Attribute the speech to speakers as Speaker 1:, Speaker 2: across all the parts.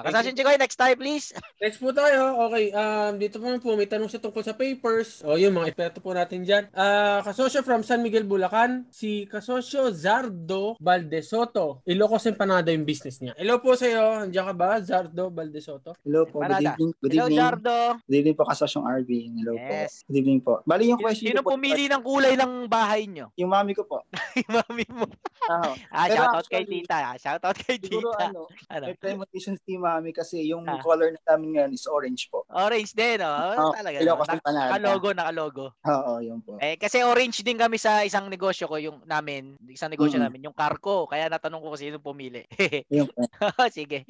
Speaker 1: Kasasyon Chikoy, next time please.
Speaker 2: Next po tayo. Okay, um, dito po po may tanong siya tungkol sa papers. O yun, mga eksperto po natin dyan. Uh, kasosyo from San Miguel, Bulacan, si kasosyo Zardo Baldesoto. Ilocos Empanada yung business niya. Hello po sa iyo. Andiyan ka ba, Zardo Baldesoto?
Speaker 3: Hello po. Good evening. Good
Speaker 1: Hello,
Speaker 3: evening.
Speaker 1: Zardo.
Speaker 3: Good evening po kasosyong RV. Hello
Speaker 1: Yes.
Speaker 3: po. Good evening po. Bali yung question
Speaker 1: Sino
Speaker 3: po,
Speaker 1: pumili ng kulay ng bahay nyo?
Speaker 3: Yung mami ko po.
Speaker 1: Mami mo.
Speaker 3: Ah,
Speaker 1: Ah, shoutout kay tita. Shoutout kay
Speaker 3: siguro
Speaker 1: tita.
Speaker 3: ano,
Speaker 1: Ano?
Speaker 3: may premonition si mami kasi yung
Speaker 1: Ah.
Speaker 3: color na namin ngayon is orange po.
Speaker 1: Orange din, oh.
Speaker 3: Oh,
Speaker 1: Talaga.
Speaker 3: Ilocos
Speaker 1: no?
Speaker 3: Empanada.
Speaker 1: Nakalogo, nakalogo.
Speaker 3: Oo, yun po.
Speaker 1: Eh, kasi orange din kami sa isang negosyo ko, yung namin, isang negosyo
Speaker 3: Mm.
Speaker 1: namin, yung Carco. Kaya natanong ko kung sino pumili.
Speaker 3: Yun po.
Speaker 1: Sige.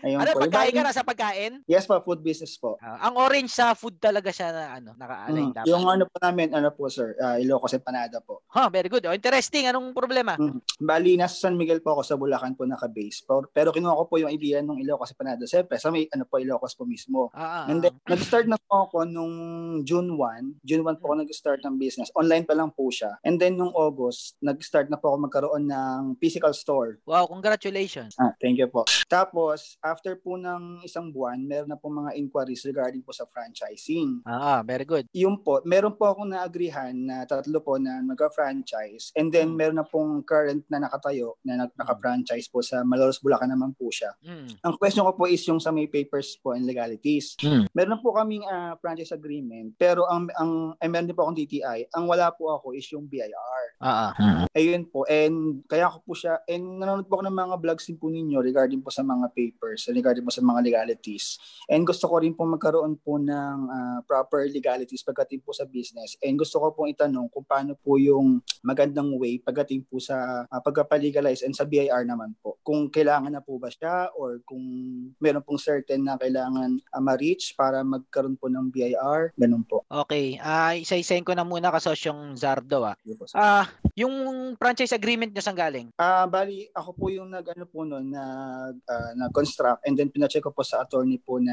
Speaker 3: Ayun
Speaker 1: Ano,
Speaker 3: po.
Speaker 1: pagkain ka na sa pagkain?
Speaker 3: Yes po, food business po.
Speaker 1: Ah, ang orange sa food talaga siya na ano, naka-align
Speaker 3: Mm.
Speaker 1: dapat.
Speaker 3: Yung ano po namin, ano po sir, uh, Ilocos Empanada po.
Speaker 1: Ha, very good. Oh, interesting. Anong problema?
Speaker 3: Mm. Bali, nasa San Miguel po ako sa Bulacan po naka-base. Pero, pero kinuha ko po yung idea ng Ilocos Empanada. Siyempre, sa may ano po, Ilocos po mismo.
Speaker 1: Ah, ah,
Speaker 3: And then, nag-start na po ako nung June 1. June 1 po ako nag-start ng business. Online pa lang po siya. And then, nung August, nag-start na po ako magkaroon ng physical store.
Speaker 1: Wow, congratulations.
Speaker 3: Ah, thank you po. Tapos, after po ng isang buwan, meron na po mga inquiries regarding po sa franchising.
Speaker 1: Ah, ah, very good.
Speaker 3: Yung po, meron po akong naagrihan na tatlo po na nag-franchise. And then,
Speaker 1: Mm.
Speaker 3: meron na pong current na nakatayo na nag- naka-franchise po sa Malolos, Bulacan naman po siya.
Speaker 1: Mm.
Speaker 3: Ang question ko po is yung sa may papers po and legalities.
Speaker 1: Mm.
Speaker 3: Meron po kaming ah, franchise agreement, pero ang ang ay meron din po akong DTI. Ang wala po ako is yung BIR.
Speaker 1: Ah, ah.
Speaker 3: Ayun po. And kaya ko po siya and nanonood po ako ng mga vlogs din po ninyo regarding po sa mga papers, regarding po sa mga legalities. And gusto ko rin po magkaroon po ng ah, proper legalities pagdating po sa business. And gusto ko pong itanong kung paano po yung magandang way pagdating po sa uh, pagka-legalize and sa BIR naman po. Kung kailangan na po ba siya or kung meron pong certain na kailangan uh, ma-reach para magkaroon po ng BIR, ganun po.
Speaker 1: Okay. Ah, isa-isahin ko na muna kasosyong Zardo ah.
Speaker 3: Po.
Speaker 1: Ah, yung franchise agreement nyo saan galing?
Speaker 3: Ah, bali ako po yung nag ano po noon nag ah, nag-construct and then pina-check ko po sa attorney po na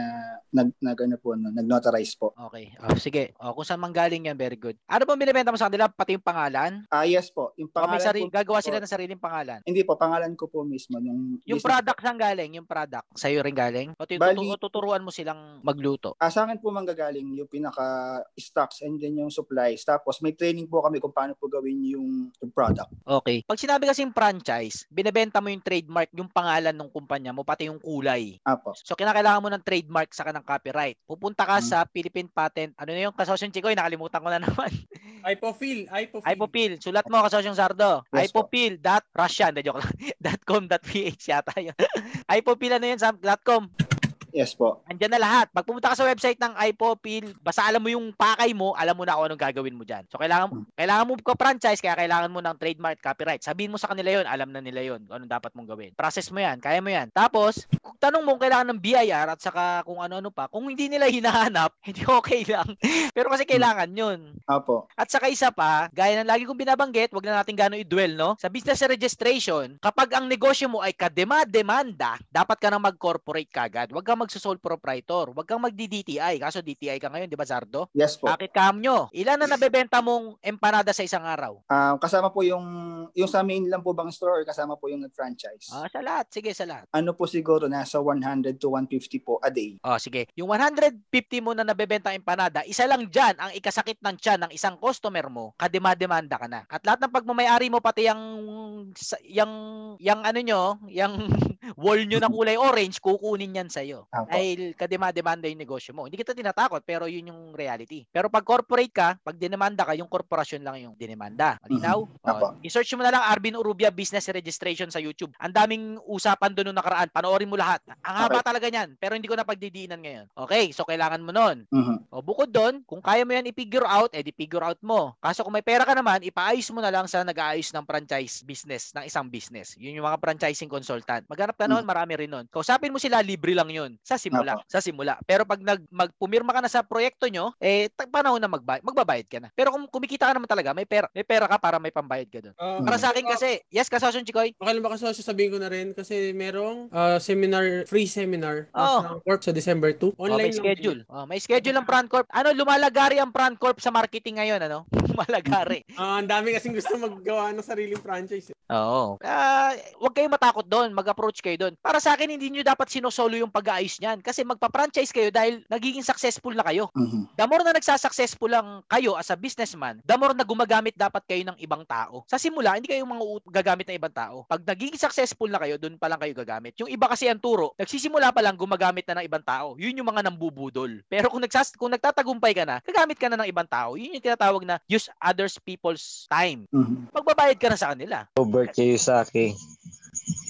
Speaker 3: nag nag ano po no, nag-notarize po.
Speaker 1: Okay. Oh, sige. Oh, kung saan manggaling yan, very good. Ano bang binibenta mo sa kanila? Pati yung pangalan?
Speaker 3: Ah, yes po. Yung
Speaker 1: O may
Speaker 3: pangalan
Speaker 1: sarili,
Speaker 3: po,
Speaker 1: gagawa
Speaker 3: po-
Speaker 1: sila ng sariling pangalan?
Speaker 3: Hindi po, pangalan ko po mismo yung
Speaker 1: Yung
Speaker 3: business
Speaker 1: product saan galing? Yung product. Sa'yo rin galing? O, tutu-
Speaker 3: Bali-
Speaker 1: o tuturuan mo silang magluto?
Speaker 3: Ah, sa akin po manggagaling yung pinaka stocks and then yung supplies. Tapos may training po kami kung paano po gawin yung, yung product.
Speaker 1: Okay. Pag sinabi kasing franchise, binebenta mo yung trademark, yung pangalan ng kumpanya mo, pati yung kulay.
Speaker 3: Apo.
Speaker 1: So, kinakailangan mo ng trademark sa kanang copyright. Pupunta ka
Speaker 3: Hmm.
Speaker 1: sa Philippine Patent. Ano na yung kasosyon, Chikoy? Nakalimutan ko na naman.
Speaker 2: Ipofil, Ipofil.
Speaker 1: Hypopil. Sulat mo, kasosyong Sardo.
Speaker 3: Yes po.
Speaker 1: Hypopil. Dot Russian. Hindi, joke lang. dot com. Dot ph yata yun. Hypopil ano yun sa dot com.
Speaker 3: Yes po.
Speaker 1: Andyan na lahat. Pag pumunta ka sa website ng Ipopil, basta alam mo yung pakay mo, alam mo na kung anong gagawin mo dyan. So, kailangan,
Speaker 3: Hmm.
Speaker 1: kailangan mo ka franchise, kaya kailangan mo ng trademark copyright. Sabihin mo sa kanila yon alam na nila yon kung anong dapat mong gawin. Process mo yan, kaya mo yan. Tapos, kung tanong mo kailangan ng BIR at saka kung ano-ano pa, kung hindi nila hinahanap, hindi okay lang. Pero kasi kailangan yun.
Speaker 3: Apo.
Speaker 1: At saka isa pa, gaya ng lagi kong binabanggit, wag na natin gano'y i-dwell, no? Sa business registration, kapag ang negosyo mo ay kadema-demanda, dapat ka nang mag-corporate kagad. Huwag kang magsusole proprietor. Huwag kang magdi-DTI. Kaso DTI ka ngayon, di ba, Zardo?
Speaker 3: Yes po.
Speaker 1: Bakit kam nyo? Ilan na nabebenta mong empanada sa isang araw?
Speaker 3: Ah, kasama po yung yung sa main lang po bang store or kasama po yung nag-franchise.
Speaker 1: Ah, sa lahat. Sige, sa lahat.
Speaker 3: Ano po siguro nasa 100 to 150 po a day.
Speaker 1: Oh, sige. Yung 150 mo na nabebenta empanada, isa lang dyan ang ikasakit ng tiyan ng isang customer mo, kadema-demanda ka na. At lahat ng pagmamayari mo, pati yung, yung, yung ano nyo, yung wall nyo na kulay orange, kukunin yan sa'yo.
Speaker 3: Apo.
Speaker 1: Dahil kadema-demanda yung negosyo mo. Hindi kita tinatakot, pero yun yung reality. Pero pag corporate ka, pag dinemanda ka, yung korporasyon lang yung dinemanda. Malinaw? Oh, i-search mo na lang Arvin Urubia Business Registration sa YouTube. Ang daming usapan doon nung nakaraan. Panoorin mo lahat. Ang haba talaga niyan, pero hindi ko na pagdidiinan ngayon. Okay, so kailangan mo nun.
Speaker 3: Mhm.
Speaker 1: O bukod doon, kung kaya mo yan i-figure out, edi figure out mo. Kaso kung may pera ka naman, ipaayos mo na lang sa nag-aayos ng franchise business, ng isang business. Yun yung mga franchising consultant. Maghanap ka noon, marami rin noon. Kausapin mo sila, libre lang yun. Sa simula.
Speaker 3: Apo.
Speaker 1: Sa simula. Pero pag nag, magpumirma ka na sa proyekto nyo, eh, tag- panahon na magbay- magbabayad ka na. Pero kung kumikita ka naman talaga, may pera, may pera ka para may pambayad ka doon.
Speaker 2: Ah,
Speaker 1: Para sa akin kasi, yes, kasosyon, Chikoy?
Speaker 2: Okay lang ba kasosyo sabihin ko na rin kasi merong ah, seminar, free seminar
Speaker 1: Oh.
Speaker 2: ng Corp sa December 2.
Speaker 1: Oh,
Speaker 2: Online
Speaker 1: may
Speaker 2: lang
Speaker 1: schedule. Oh, may schedule ang Prancorp. Ano, lumalagari ang Prancorp sa marketing ngayon, ano? Lumalagari.
Speaker 2: Ah, ang dami kasing gusto maggawa ng sariling franchise. eh.
Speaker 1: Oo. Ah, huwag kayong matakot doon, mag-approach kayo doon. Para sa akin, hindi nyo dapat sinosolo yung pag-aayos niyan kasi magpa-franchise kayo dahil nagiging successful na kayo.
Speaker 3: Mhm.
Speaker 1: The more na nagsasuccessful lang kayo as a businessman, the more na gumagamit dapat kayo ng ibang tao. Sa simula, hindi kayo mga gagamit ng ibang tao. Pag nagiging successful na kayo, doon pa lang kayo gagamit. Yung iba kasi ang turo, nagsisimula pa lang gumagamit na ng ibang tao. Yun yung mga nambubudol. Pero kung, nagsas kung nagtatagumpay ka na, gagamit ka na ng ibang tao. Yun yung tinatawag na use others people's time.
Speaker 3: Mhm.
Speaker 1: Magbabayad ka na sa kanila.
Speaker 4: Robert Kiyosaki.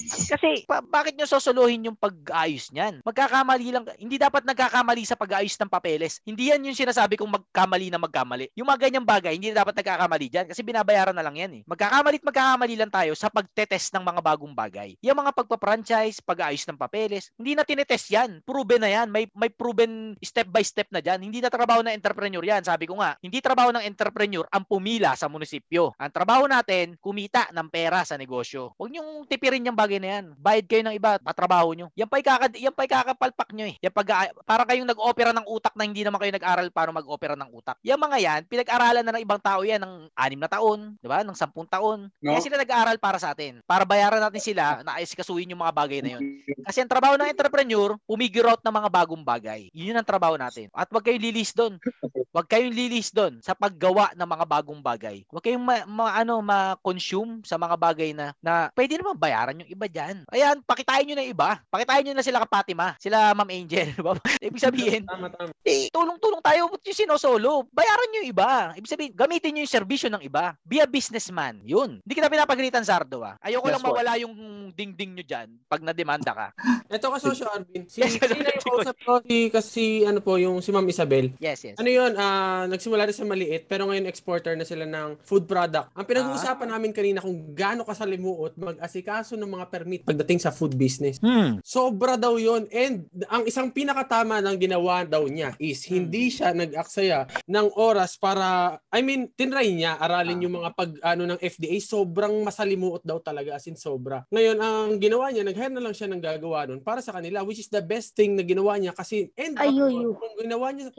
Speaker 1: Kasi pa- bakit nyo sosolohin yung pag-ayos niyan? Magkakamali lang. Hindi dapat nagkakamali sa pag-ayos ng papeles. Hindi yan yung sinasabi kong magkamali na magkamali. Yung mga ganyang bagay, hindi dapat nagkakamali dyan kasi binabayaran na lang yan eh. Magkakamali at magkakamali lang tayo sa pagtetest ng mga bagong bagay. Yung mga pagpa-franchise, pag-ayos ng papeles, hindi na tinetest yan. Proven na yan. May, may proven step by step na dyan. Hindi na trabaho ng entrepreneur yan. Sabi ko nga, hindi trabaho ng entrepreneur ang pumila sa munisipyo. Ang trabaho natin, kumita ng pera sa negosyo. Huwag niyong tipirin yung bagay na yan. Bayad kayo ng iba, patrabaho nyo. Yan pa'y, kakad yan pa'y kakapalpak nyo eh. Yan pag para kayong nag-opera ng utak na hindi naman kayo nag-aral paano mag-opera ng utak. Yung mga yan, pinag-aralan na ng ibang tao yan ng anim na taon, di ba? Ng sampung taon. Kaya
Speaker 2: No?
Speaker 1: sila nag-aaral para sa atin. Para bayaran natin sila na kasuhin yung mga bagay na yun. Kasi ang trabaho ng entrepreneur, pumigure out ng mga bagong bagay. Yun ang trabaho natin. At wag kayong lilis doon. Wag kayong lilis doon sa paggawa ng mga bagong bagay. Wag kayong ma, ma- ano ma-consume sa mga bagay na na pwede naman bayaran yung iba diyan. Ayan, pakitain niyo na yung iba. Pakitain niyo na sila ka Fatima, sila Ma'am Angel? Ibig sabihin,
Speaker 2: Tama, tama.
Speaker 1: eh, tulong-tulong tayo ba't yung sinosolo. Bayaran nyo yung iba. Ibig sabihin, gamitin nyo yung serbisyo ng iba. Be a businessman. Yun. Hindi kita pinapagalitan, Sardo, ah. Ayoko
Speaker 3: Yes,
Speaker 1: lang mawala yung ding-ding nyo dyan pag nademanda ka.
Speaker 2: Ito kasosyo Arvin. Si,
Speaker 1: Yes,
Speaker 2: si, yung kausap ko, si, kasi ano po, yung si Ma'am Isabel.
Speaker 1: Yes, yes.
Speaker 2: Ano yun, ah, nagsimula rin sa maliit, pero ngayon exporter na sila ng food product. Ang pinag-uusapan namin kanina kung gaano kasalimuot mag-asikaso ng mga permit pagdating sa food business.
Speaker 1: Hmm.
Speaker 2: Sobra daw yon And ang isang pinakatama ng ginawa daw niya is hindi siya nag-aksaya ng oras para, I mean, tinry niya, aralin yung mga pag, ano, ng FDA. Sobrang masalimuot daw talaga, as in sobra. Ngayon, ang ginawa niya, nag-hire na lang siya ng gagawa nun para sa kanila, which is the best thing na ginawa niya kasi end up,
Speaker 5: Ayuyu.
Speaker 2: kung ginawa niya, sa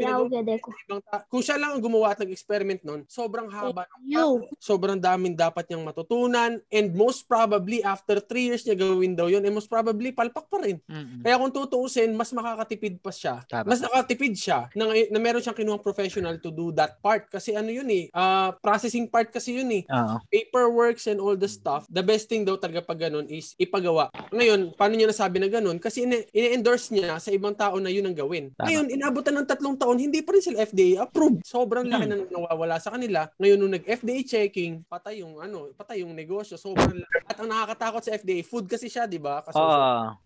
Speaker 2: ta- kung siya lang ang gumawa at nag-experiment nun, sobrang haba ng
Speaker 5: You.
Speaker 2: sobrang daming dapat niyang matutunan and most probably after 3 years niya gawin daw yun and most probably palpak pa rin.
Speaker 1: Mm-mm.
Speaker 2: Kaya kung tutuusin, mas makakatipid pa siya.
Speaker 1: Tama.
Speaker 2: Mas nakatipid siya na, na meron siyang kinuhang professional to do that part. Kasi ano yun eh, ah, processing part kasi yun eh.
Speaker 1: Oo.
Speaker 2: Paperworks and all the stuff. The best thing daw talaga pag ganun is ipagawa. Ngayon, paano niya nasabi na ganun? Kasi ine-endorse niya sa ibang tao na yun ang gawin.
Speaker 1: Tama.
Speaker 2: Ngayon, inabutan ng tatlong taon, hindi pa rin sila FDA approved. Sobrang laki
Speaker 1: Hmm.
Speaker 2: na nawawala sa kanila. Ngayon, nung nag-FDA checking, patay yung ano, patay yung negosyo. Sobrang laki. At ang nakakatakot sa FDA, food kasi siya, di ba? Kasi.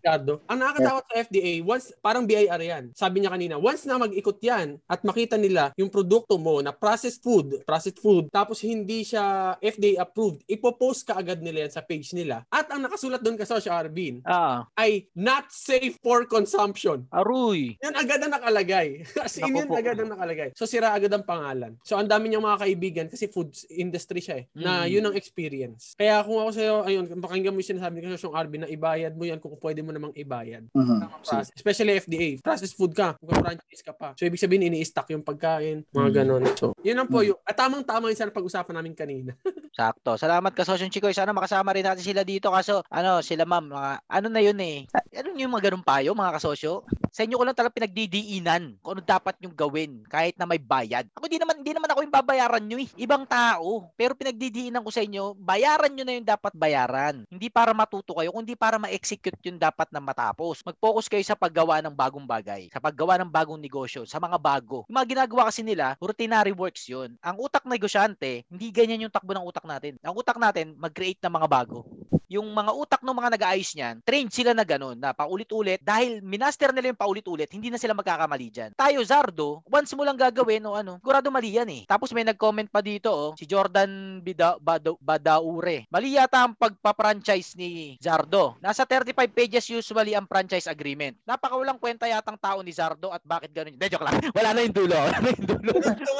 Speaker 2: Ricardo. Ang nakakatakot sa FDA, once, parang BIR yan. Sabi niya kanina, once na mag-ikot yan at makita nila yung produkto mo na processed food, processed food, tapos hindi siya FDA approved, ipopost ka agad nila yan sa page nila. At ang nakasulat doon ka sa Arbin
Speaker 1: Oo.
Speaker 2: ay not safe for consumption.
Speaker 1: Aruy.
Speaker 2: Yun agad ang nakalagay. Kasi yun agad ang nakalagay. So sira agad ang pangalan. So ang dami niyang mga kaibigan kasi food industry siya eh. Na
Speaker 1: Mm.
Speaker 2: yun ang experience. Kaya kung ako sa'yo, ayun, pakinggan mo yung sinasabi ni Kasyong Arvin na ibayad mo yan kung pwede mo namang ibayad.
Speaker 3: Mhm.
Speaker 2: Tamang process. Especially FDA. Processed food ka. Kung franchise ka pa. So, ibig sabihin, ini-stock yung pagkain. Mga
Speaker 1: Mm.
Speaker 2: ganon. So, yun ang po yung, at tamang-tama yung sana pag-usapan namin kanina.
Speaker 1: Sakto. Salamat ka, Sosyong Chikoy. Sana makasama rin natin sila dito. Kaso, ano, sila ma'am, mga, ano na yun eh. Ano yung mga ganun payo, mga kasosyo? Sa inyo ko lang talaga pinagdidiinan kung ano dapat yung gawin kahit na may bayad. Ako di naman, di naman ako yung babayaran nyo eh. Ibang tao. Pero pinagdidiinan ko sa inyo, bayaran nyo na yung dapat bayaran. Hindi para matuto kayo, kundi para ma-execute yung dapat na matapos. Mag-focus kayo sa paggawa ng bagong bagay, sa paggawa ng bagong negosyo, sa mga bago. Yung mga ginagawa kasi nila, ordinary works yun. Ang utak negosyante, hindi ganyan yung takbo ng utak natin. Ang utak natin, mag-create ng mga bago. Yung mga utak ng mga nag-aayos niyan, trained sila na ganun, na paulit-ulit, dahil minaster nila yung paulit-ulit, hindi na sila magkakamali dyan. Tayo, Zardo, once mo lang gagawin o ano, sigurado mali yan eh. Tapos may nag-comment pa dito, oh, si Jordan Bida, Bada, Badaure. Mali yata ang pagpa-franchise ni Zardo. Nasa 35 pages usually ang franchise agreement. Napakawalang kwenta yatang tao ni Zardo at bakit ganun. De, joke lang. Wala na yung dulo. Wala na yung dulo.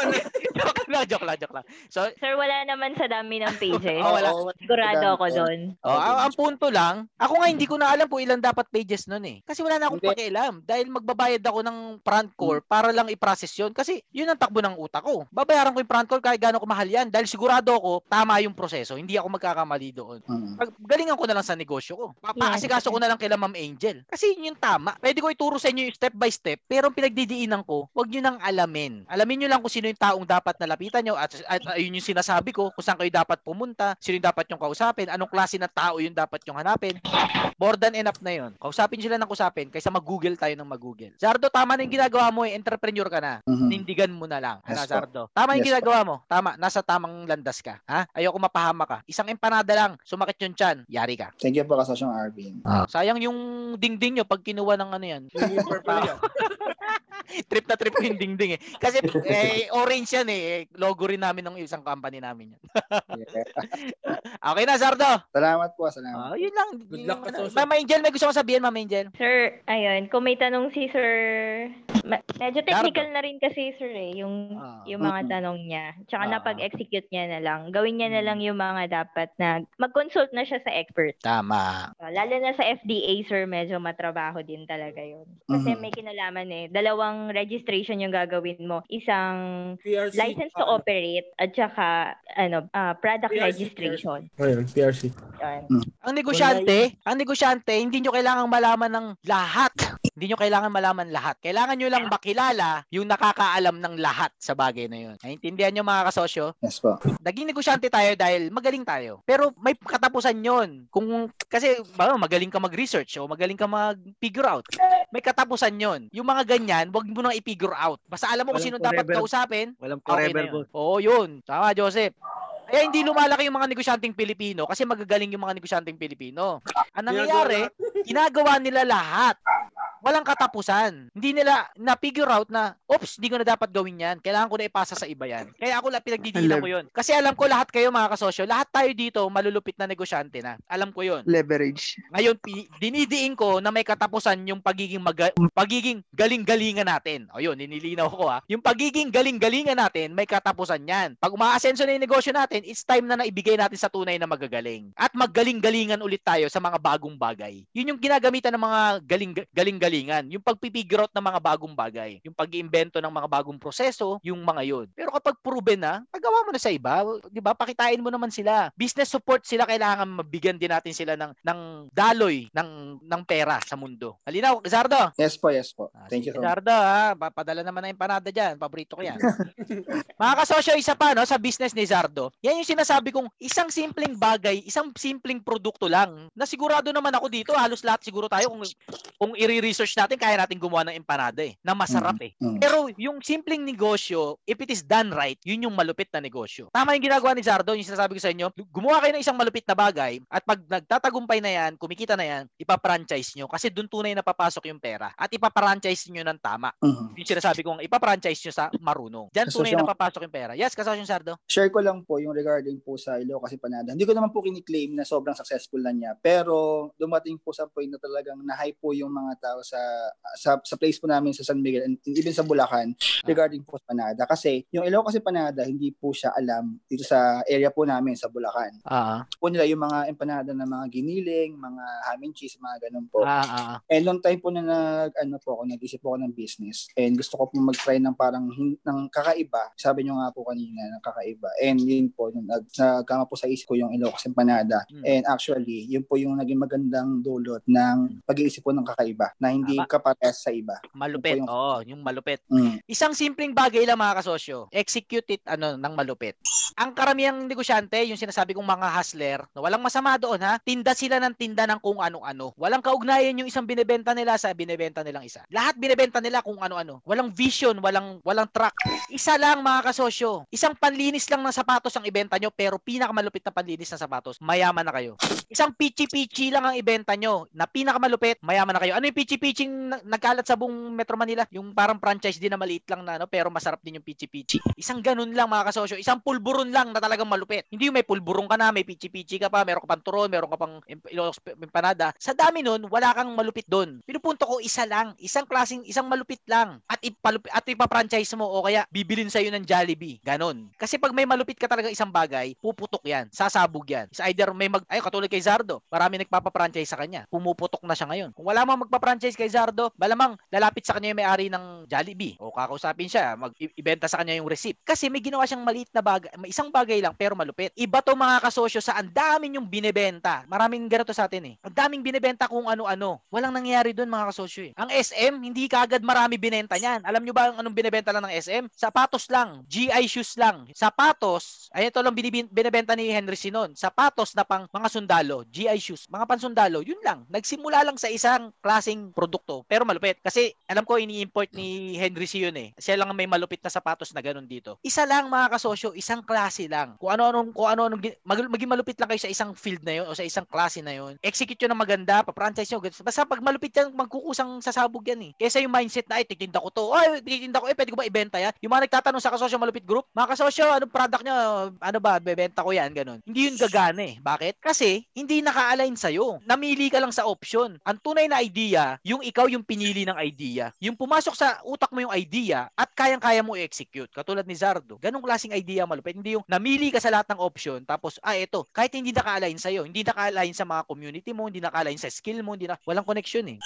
Speaker 1: joke lang, joke lang, joke lang. So,
Speaker 4: Sir, wala naman sa dami ng pages.
Speaker 1: Oh, wala.
Speaker 4: Sigurado ako
Speaker 3: Oo.
Speaker 4: doon.
Speaker 1: Oh, ang, ang punto lang, ako nga hindi ko na alam kung ilan dapat pages nun eh. Kasi wala na akong
Speaker 3: Hindi.
Speaker 1: pakialam. Dahil magbabayad ako ng front core para lang i-process yun. Kasi yun ang takbo ng utak ko. Babayaran ko yung front core kahit gaano ko mahal yan. Dahil sigurado ako, tama yung proseso. Hindi ako magkakamali doon.
Speaker 3: Mm.
Speaker 1: Pag, galingan ko na lang sa negosyo ko. Papaasikaso ko na lang kila Ma'am Angel. Kasi yun yung tama. Pwede ko ituro sa inyo yung step by step, pero ang pinagdidiinan ko, wag nyo nang alamin. Alamin nyo lang kung sino yung taong dapat nalapitan nyo at, at, at yun yung sinasabi ko, kung saan kayo dapat pumunta, sino yung dapat yung kausapin, anong klase ng tao yung dapat yung hanapin. More than enough na yun. Kausapin sila ng kausapin kaysa mag-google tayo ng mag-google. Zardo, tama na yung ginagawa mo eh. Entrepreneur ka na.
Speaker 3: Mhm.
Speaker 1: Nindigan mo na lang. Ano,
Speaker 3: Yes po.
Speaker 1: Zardo? Tama yung
Speaker 3: Yes po.
Speaker 1: ginagawa mo. Tama. Nasa tamang landas ka. Ha? Ayoko mapahama ka. Isang empanada lang. Sumakit yung tiyan. Yari ka.
Speaker 3: Thank you po kasosyong Arvin.
Speaker 1: Sayang yung dingding nyo pag kinuha ng ano yan.
Speaker 2: Yung purple yan.
Speaker 1: trip na trip ko yung dingding eh. Kasi eh, orange yan eh. Logo rin namin ng isang company namin yan.
Speaker 3: Yeah.
Speaker 1: okay na, Zardo.
Speaker 3: Salamat po, salamat.
Speaker 1: Oh, yun lang.
Speaker 2: Good luck. Kasoso.
Speaker 1: Mama Angel, may gusto ko sabihin, Mama Angel.
Speaker 4: Sir, ayun, kung may tanong si Sir, medyo technical na rin kasi Sir eh, yung,
Speaker 1: Ah.
Speaker 4: yung mga tanong niya. Tsaka
Speaker 1: Ah.
Speaker 4: napag-execute niya na lang. Gawin niya na
Speaker 1: Mm.
Speaker 4: lang yung mga dapat na, mag-consult na siya sa expert.
Speaker 1: Tama.
Speaker 4: Uh, Lalo na sa FDA, Sir, medyo matrabaho din talaga yun. Kasi
Speaker 3: Mhm.
Speaker 4: may kinalaman eh. Dalawang registration yung gagawin mo. Isang
Speaker 2: PRC.
Speaker 4: license to
Speaker 2: Ah,
Speaker 4: operate at saka ano, ah, product
Speaker 2: PRC,
Speaker 4: registration.
Speaker 2: Ayun, PRC.
Speaker 4: Yan.
Speaker 1: Ang negosyante, ang negosyante, hindi nyo kailangang malaman ng lahat. Hindi nyo kailangan malaman lahat. Kailangan nyo lang makilala yung nakakaalam ng lahat sa bagay na yun. Naintindihan nyo mga kasosyo?
Speaker 3: Yes po.
Speaker 1: Naging negosyante tayo dahil magaling tayo. Pero may katapusan yon. Kung kasi ba, magaling ka mag-research o magaling ka mag-figure out. May katapusan yon. Yung mga ganyan, wag mo nang i-figure out. Basta alam mo kung sino dapat kausapin.
Speaker 5: Walang
Speaker 1: Okay
Speaker 5: forever po.
Speaker 1: yun. Oo, yun. Tama, Joseph. Kaya hindi lumalaki yung mga negosyanteng Pilipino kasi magagaling yung mga negosyanteng Pilipino. Ang nangyayari, ginagawa nila lahat. Walang katapusan. Hindi nila na-figure out na, oops, hindi ko na dapat gawin yan. Kailangan ko na ipasa sa iba yan. Kaya ako lang pinagdidinan ko yun. Kasi alam ko lahat kayo mga kasosyo, lahat tayo dito malulupit na negosyante na. Alam ko yun.
Speaker 5: Leverage.
Speaker 1: Ngayon, dinidiin ko na may katapusan yung pagiging maga- pagiging galing-galingan natin. O yun, ninilinaw ko ha. Yung pagiging galing-galingan natin, may katapusan yan. Pag umaasenso na yung negosyo natin, it's time na naibigay natin sa tunay na magagaling. At maggaling-galingan ulit tayo sa mga bagong bagay. Yun yung ginagamitan ng mga galing galing-galingan. Yung pagpipigure out ng mga bagong bagay. Yung pag-iimbento ng mga bagong proseso, yung mga yun. Pero kapag proven na, pagawa mo na sa iba. Di ba? Pakitain mo naman sila. Business support sila, kailangan mabigyan din natin sila ng, ng daloy ng, ng pera sa mundo. Halinaw, Zardo.
Speaker 3: Yes po, yes po.
Speaker 1: Ah,
Speaker 3: Thank you so.
Speaker 1: Zardo, ha? Papadala naman na yung panada dyan. Paborito ko yan. Mga kasosyo, isa pa, no, sa business ni Zardo. Yan yung sinasabi kong isang simpleng bagay, isang simpleng produkto lang. Na sigurado naman ako dito, halos lahat siguro tayo kung, kung i-research natin, kaya natin gumawa ng empanada eh. Na masarap eh.
Speaker 3: Mm.
Speaker 1: Pero yung simpleng negosyo, if it is done right, yun yung malupit na negosyo. Tama yung ginagawa ni Zardo, yung sinasabi ko sa inyo, gumawa kayo ng isang malupit na bagay at pag nagtatagumpay na yan, kumikita na yan, ipa-franchise nyo kasi doon tunay na papasok yung pera at ipa-franchise nyo ng tama.
Speaker 3: Mhm.
Speaker 1: Yung sinasabi kong ipa-franchise nyo sa marunong. Diyan tunay na papasok yung pera. Yes, kasosyo Sardo.
Speaker 3: Share ko lang po yung regarding po sa Ilocos Panada. Hindi ko naman po kiniklaim na sobrang successful na niya. Pero dumating po sa point na talagang na-hype po yung mga tao sa sa, sa place po namin sa San Miguel and even sa Bulacan regarding po sa Panada. Kasi yung Ilocos Panada, hindi po siya alam dito sa area po namin sa Bulacan.
Speaker 1: Ah,
Speaker 3: Po nila yung mga empanada ng mga giniling, mga ham and cheese, mga ganun po.
Speaker 1: ah, ah, ah.
Speaker 3: And long time po na nag, ano po ako, nag-isip po ako ng business. And gusto ko po mag-try ng parang hin- ng kakaiba. Sabi nyo nga po kanina, ng kakaiba. And yun po, nung nag, nagkama po sa isip ko yung Ilocos Empanada.
Speaker 1: Mm.
Speaker 3: And actually, yun po yung naging magandang dulot ng pag-iisip po ng kakaiba na hindi
Speaker 1: Tama.
Speaker 3: kapares sa iba.
Speaker 1: Malupit.
Speaker 3: Yung-
Speaker 1: Oo, yung malupit.
Speaker 3: Mm.
Speaker 1: Isang simpleng bagay lang mga kasosyo. Execute it ano ng malupit. Ang karamihang negosyante, yung sinasabi kong mga hustler, na walang masama doon ha, tinda sila ng tinda ng kung ano-ano. Walang kaugnayan yung isang binebenta nila sa binebenta nilang isa. Lahat binebenta nila kung ano-ano. Walang vision, walang walang track. Isa lang mga kasosyo. Isang panlinis lang ng sapatos ang ibenta nyo, pero pinakamalupit na panlinis ng sapatos, mayaman na kayo. Isang pichi-pichi lang ang ibenta nyo, na pinakamalupit, mayaman na kayo. Ano yung pichi-pichi? Pichi nagkalat sa buong Metro Manila. Yung parang franchise din na maliit lang na, no? pero masarap din yung pichi-pichi. Isang ganun lang mga kasosyo. Isang pulburon lang na talagang malupit. Hindi yung may pulburon ka na, may pichi-pichi ka pa, meron ka pang turon, meron ka pang empanada. Sa dami nun, wala kang malupit doon. Pinupunto ko isa lang. Isang klaseng, isang malupit lang. At, ipalupi, at ipa-franchise mo o kaya bibilin sa'yo ng Jollibee. Ganon. Kasi pag may malupit ka talaga isang bagay, puputok yan. Sasabog yan. It's either may mag... Ay, katulad kay Zardo. Marami nagpapa-franchise sa kanya. Pumuputok na siya ngayon. Kung wala mang magpa-franchise kay Zardo, malamang lalapit sa kanya yung may-ari ng Jollibee. O kakausapin siya, mag-ibenta sa kanya yung receipt. Kasi may ginawa siyang maliit na bagay, may isang bagay lang pero malupit. Iba to mga kasosyo sa ang dami yung binebenta. Maraming ganito sa atin eh. Ang daming binebenta kung ano-ano. Walang nangyayari doon mga kasosyo eh. Ang SM, hindi kagad marami binenta niyan. Alam nyo ba ang anong binebenta lang ng SM? Sapatos lang. GI shoes lang. Sapatos, ay ito lang binibenta ni Henry Sinon. Sapatos na pang mga sundalo, GI shoes, mga pansundalo, yun lang. Nagsimula lang sa isang klaseng produkto, pero malupit. Kasi alam ko ini-import ni Henry C yun eh. Siya lang may malupit na sapatos na ganun dito. Isa lang mga kasosyo, isang klase lang. Kung ano-anong kung ano-anong mag, maging malupit lang kayo sa isang field na yun o sa isang klase na yun. Execute yun ng maganda, pa-franchise nyo. Basta pag malupit yan, magkukusang sasabog yan eh. Kesa yung mindset na, ay, titinda ko to. Ay, titinda ko, eh, pwede ko ba ibenta yan? Yung mga nagtatanong sa kasosyo malupit group, mga kasosyo, anong product nyo? Ano ba, bebenta ko yan, ganun. Hindi yun gagana eh. Bakit? Kasi, hindi naka-align sa'yo. Namili ka lang sa option. Ang tunay na idea, yung ikaw yung pinili ng idea. Yung pumasok sa utak mo yung idea at kayang-kaya mo i-execute. Katulad ni Zardo. Ganong klaseng idea malupit. Hindi yung namili ka sa lahat ng option, tapos, ah, ito, kahit hindi naka-align sa'yo, hindi naka-align sa mga community mo, hindi naka-align sa skill mo, hindi na, walang connection eh.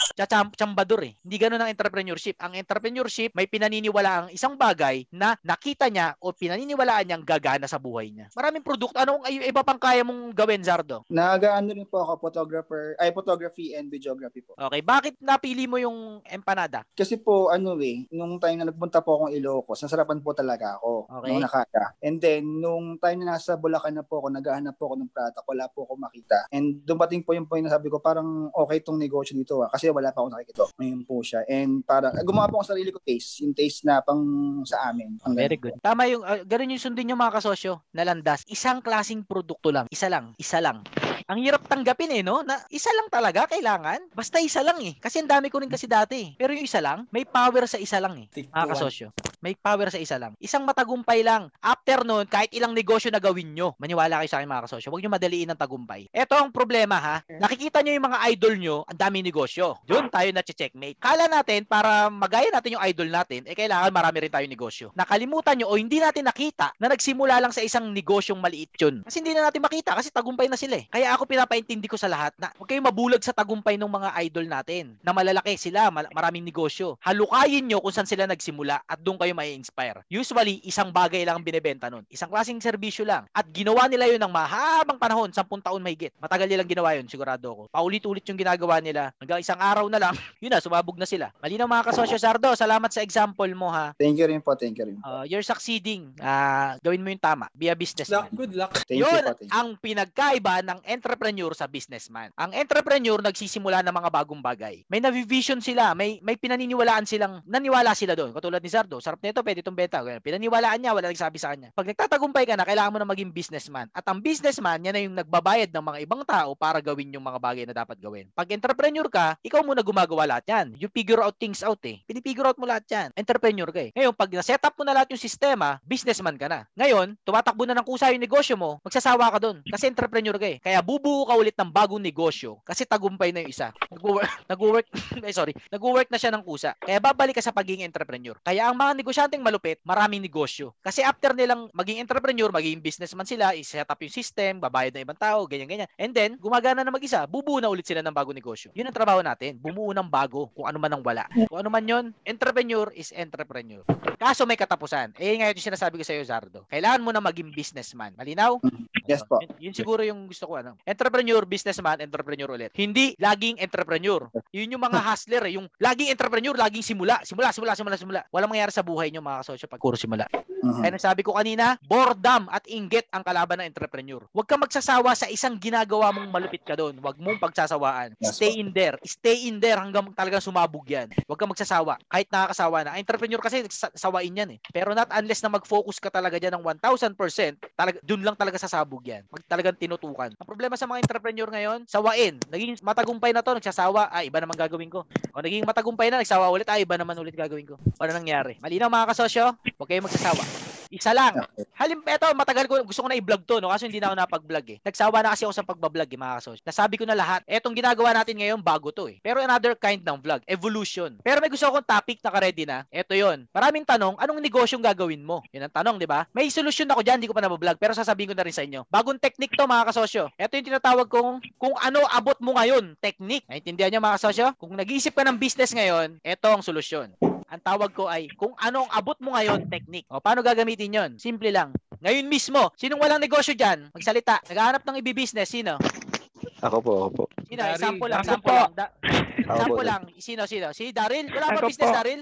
Speaker 1: Chambador eh. Hindi ganun ang entrepreneurship. Ang entrepreneurship, may pinaniniwala ang isang bagay na nakita niya o pinaniniwalaan niyang gagana sa buhay niya. Maraming produkto. Anong iba pang kaya mong gawin, Zardo?
Speaker 3: Nagaano rin po ako, photographer, ay photography and videography po.
Speaker 1: Okay, bakit napili mo yung empanada?
Speaker 3: Kasi po, ano eh, nung time na nagpunta po akong Ilocos, nasarapan po talaga ako
Speaker 1: okay.
Speaker 3: nung nakaka. And then, nung time na nasa Bulacan na po ako, naghahanap po ako ng product, wala po ako makita. And dumating po yung point na sabi ko, parang okay tong negosyo dito ah, kasi wala pa ako nakikita. Ngayon po siya. And parang, gumawa po ako sarili ko taste, yung taste na pang sa amin.
Speaker 1: Ang Very good. Tama yung, uh, ganun yung sundin yung mga kasosyo na landas. Isang klasing produkto lang. Isa lang. Isa lang ang hirap tanggapin eh, no? Na isa lang talaga kailangan. Basta isa lang eh. Kasi ang dami ko rin kasi dati. Pero yung isa lang, may power sa isa lang eh. Mga kasosyo. May power sa isa lang. Isang matagumpay lang. After nun, kahit ilang negosyo na gawin nyo, maniwala kayo sa akin mga kasosyo, huwag nyo madaliin ng tagumpay. Ito ang problema ha. Nakikita nyo yung mga idol nyo, ang dami negosyo. Doon tayo na checkmate. Kala natin, para magaya natin yung idol natin, eh kailangan marami rin tayo negosyo. Nakalimutan nyo o hindi natin nakita na nagsimula lang sa isang negosyong maliit yun. Kasi hindi na natin makita kasi tagumpay na sila eh. Kaya ako pinapaintindi ko sa lahat na huwag kayong mabulag sa tagumpay ng mga idol natin na malalaki sila, maraming negosyo. Halukayin nyo kung saan sila nagsimula at doon kayo may inspire. Usually, isang bagay lang ang binebenta nun. Isang klaseng serbisyo lang. At ginawa nila yun ng mahabang panahon, 10 taon mahigit. Matagal nilang ginawa yun, sigurado ko. Paulit-ulit yung ginagawa nila. Hanggang isang araw na lang, yun na, sumabog na sila. Malinaw mga kasosyo Sardo, salamat sa example mo ha.
Speaker 3: Thank you rin po, thank you rin.
Speaker 1: Uh, you're succeeding. Uh, gawin mo yung tama. Be a businessman.
Speaker 2: Good luck.
Speaker 3: Thank
Speaker 1: yun
Speaker 3: you po, thank you.
Speaker 1: ang pinagkaiba ng entrepreneur sa businessman. Ang entrepreneur nagsisimula ng mga bagong bagay. May navivision sila, may may pinaniniwalaan silang naniwala sila doon. Katulad ni Sardo, sarap nito, pwede itong beta. Pinaniwalaan niya, wala nagsabi sa kanya. Pag nagtatagumpay ka na, kailangan mo na maging businessman. At ang businessman, yan na yung nagbabayad ng mga ibang tao para gawin yung mga bagay na dapat gawin. Pag entrepreneur ka, ikaw muna gumagawa lahat yan. You figure out things out eh. Pinipigure out mo lahat yan. Entrepreneur ka eh. Ngayon, pag na-set up mo na lahat yung sistema, businessman ka na. Ngayon, tumatakbo na ng kusa yung negosyo mo, magsasawa ka doon. Kasi entrepreneur ka eh. Kaya bubuo ka ulit ng bagong negosyo kasi tagumpay na yung isa. Nag-work, nag-work, eh, sorry, nag-work na siya ng kusa. Kaya babalik ka sa pagiging entrepreneur. Kaya ang mga negosyanteng malupit, maraming negosyo. Kasi after nilang maging entrepreneur, maging businessman sila, i-set up yung system, babayad ng ibang tao, ganyan-ganyan. And then, gumagana na mag-isa, bubuo na ulit sila ng bagong negosyo. Yun ang trabaho natin, bumuo ng bago, kung ano man ang wala. Kung ano man yun, entrepreneur is entrepreneur. Kaso may katapusan. Eh, ngayon yung sinasabi ko sa iyo, Zardo. Kailangan mo na maging businessman. Malinaw?
Speaker 3: Yes po.
Speaker 1: Yun, yun siguro yung gusto ko. Ano? Entrepreneur, businessman, entrepreneur ulit. Hindi laging entrepreneur. Yun yung mga hustler. Eh. Yung laging entrepreneur, laging simula. Simula, simula, simula, simula. Walang mangyayari sa buhay. Buhay nyo mga kasosyo pag puro simula.
Speaker 3: Mhm.
Speaker 1: Kaya nasabi ko kanina, boredom at inggit ang kalaban ng entrepreneur. Huwag kang magsasawa sa isang ginagawa mong malupit ka doon. Huwag mong pagsasawaan.
Speaker 3: Yes,
Speaker 1: Stay in there. Stay in there hanggang talagang sumabog yan. Huwag kang magsasawa. Kahit nakakasawa na. Ang entrepreneur kasi sa- sawain yan eh. Pero not unless na mag-focus ka talaga dyan ng 1,000%, talaga, dun lang talaga sasabog yan. Mag talagang tinutukan. Ang problema sa mga entrepreneur ngayon, sawain. Naging matagumpay na to, nagsasawa, ah, iba naman gagawin ko. O naging matagumpay na, nagsawa ulit, ah, iba naman ulit gagawin ko. Ano nangyari? Malinaw mga kasosyo, huwag kayong magsasawa. Isa lang. Halim, eto, matagal ko, gusto ko na i-vlog to, no? Kaso hindi na ako napag-vlog eh. Nagsawa na kasi ako sa pagbablog eh, mga kasosyo. Nasabi ko na lahat. Etong ginagawa natin ngayon, bago to eh. Pero another kind ng vlog, evolution. Pero may gusto akong topic na ka-ready na. Eto yon. Maraming tanong, anong negosyong gagawin mo? Yun ang tanong, di ba? May solusyon ako dyan, hindi ko pa nabablog, pero sasabihin ko na rin sa inyo. Bagong technique to, mga kasosyo. Ito yung tinatawag kong kung ano abot mo ngayon, technique. Naintindihan nyo, mga kasosyo? Kung nag-iisip ka ng business ngayon, eto ang solusyon. Ang tawag ko ay kung anong abot mo ngayon, technique. O paano gagamitin yon? Simple lang. Ngayon mismo, sinong walang negosyo dyan? Magsalita. Naghahanap ng ibibusiness, sino?
Speaker 5: Ako po, ako po.
Speaker 1: Sino?
Speaker 2: Daryl.
Speaker 1: Example lang,
Speaker 6: Ako
Speaker 1: example
Speaker 6: po.
Speaker 1: lang. Da-
Speaker 5: Ako po,
Speaker 1: lang. Sino, sino? Si Daryl? Wala pa
Speaker 6: Ako
Speaker 1: business,
Speaker 6: po.
Speaker 1: Daryl?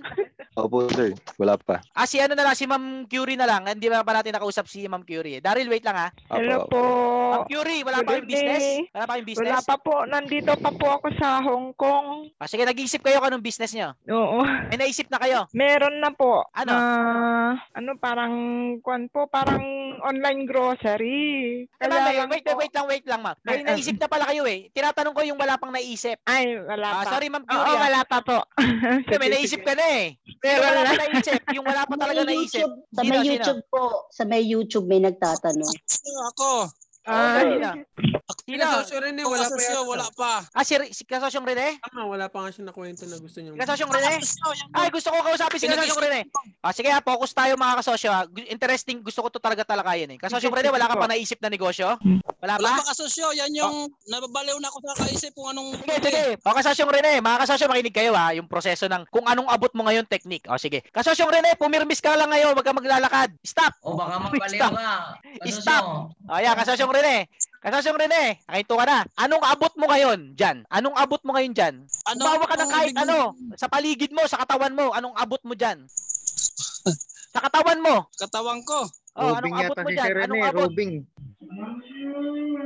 Speaker 5: Ako po, sir. Wala pa.
Speaker 1: Ah, si ano na lang, si Ma'am Curie na lang. Hindi ba pa natin nakausap si Ma'am Curie? Daryl, wait lang ha.
Speaker 6: Hello po.
Speaker 1: Ma'am Curie, wala pa
Speaker 6: Good
Speaker 1: kayong business?
Speaker 6: day.
Speaker 1: Wala pa kayong
Speaker 6: Wala
Speaker 1: business?
Speaker 6: pa po. Nandito pa po ako sa Hong Kong.
Speaker 1: Ah, sige, nag-iisip kayo kung anong business nyo.
Speaker 6: Oo.
Speaker 1: May naisip na kayo.
Speaker 6: Meron na po.
Speaker 1: Ano?
Speaker 6: Ah, ano parang kwan po, parang online grocery.
Speaker 1: Eh, ma'am, eh,
Speaker 6: lang
Speaker 1: wait,
Speaker 6: po-
Speaker 1: wait lang, wait lang, ma'am. May
Speaker 6: Ay,
Speaker 1: naisip na pala kayo eh. Tinatanong ko yung wala pang naisip.
Speaker 6: Ay, wala
Speaker 1: Ah,
Speaker 6: pa.
Speaker 1: sorry, Ma'am
Speaker 6: Oo,
Speaker 1: Curie. ah.
Speaker 6: wala pa po.
Speaker 1: May naisip ka na eh. Yung
Speaker 6: Meron
Speaker 1: wala
Speaker 6: na.
Speaker 1: pa naisip. Yung wala pa talaga
Speaker 7: may
Speaker 1: naisip.
Speaker 7: YouTube, sa
Speaker 1: Sino,
Speaker 7: may
Speaker 1: sino?
Speaker 7: YouTube po, sa may YouTube may nagtatanong.
Speaker 8: Ako.
Speaker 6: Ah,
Speaker 1: Sino?
Speaker 2: Si
Speaker 1: Sino?
Speaker 2: Kasosyo rin eh, wala pa yata.
Speaker 8: wala pa.
Speaker 1: Ah, si, si Kasosyong Rene?
Speaker 2: Tama, wala pa nga siya nakwento na gusto niya.
Speaker 1: Kasosyong Rene?
Speaker 8: Yan
Speaker 1: Ay, gusto ko kausapin si Kasosyong Rene. Ah, sige ha, focus tayo mga kasosyo ha. Gu- Interesting, gusto ko to talaga talakayin eh. Kasosyong Rene, wala ka pa naisip na negosyo? Wala
Speaker 8: Wala
Speaker 1: pa?
Speaker 8: pa kasosyo, yan yung nababaliw na ako sa kaisip kung anong
Speaker 1: Sige, sige. O, kasosyong Rene, mga kasosyo, makinig kayo ha, yung proseso ng kung anong abot mo ngayon technique. O, sige. Kasosyong Rene, pumirmis ka lang ngayon, wag ka maglalakad. Stop!
Speaker 9: O baka mapaliw
Speaker 1: Stop.
Speaker 9: ka.
Speaker 1: Stop. O, yan, kasosyong Rene. Kasosyong Rene, nakahinto ka na. Anong abot mo ngayon dyan? Anong abot mo ngayon dyan?
Speaker 8: ano,
Speaker 1: Bawa ka
Speaker 8: kung
Speaker 1: kahit ano, sa paligid mo, sa katawan mo, anong abot mo dyan? Sa katawan mo.
Speaker 8: Katawan ko.
Speaker 1: Oh, anong abot mo dyan? Anong abot?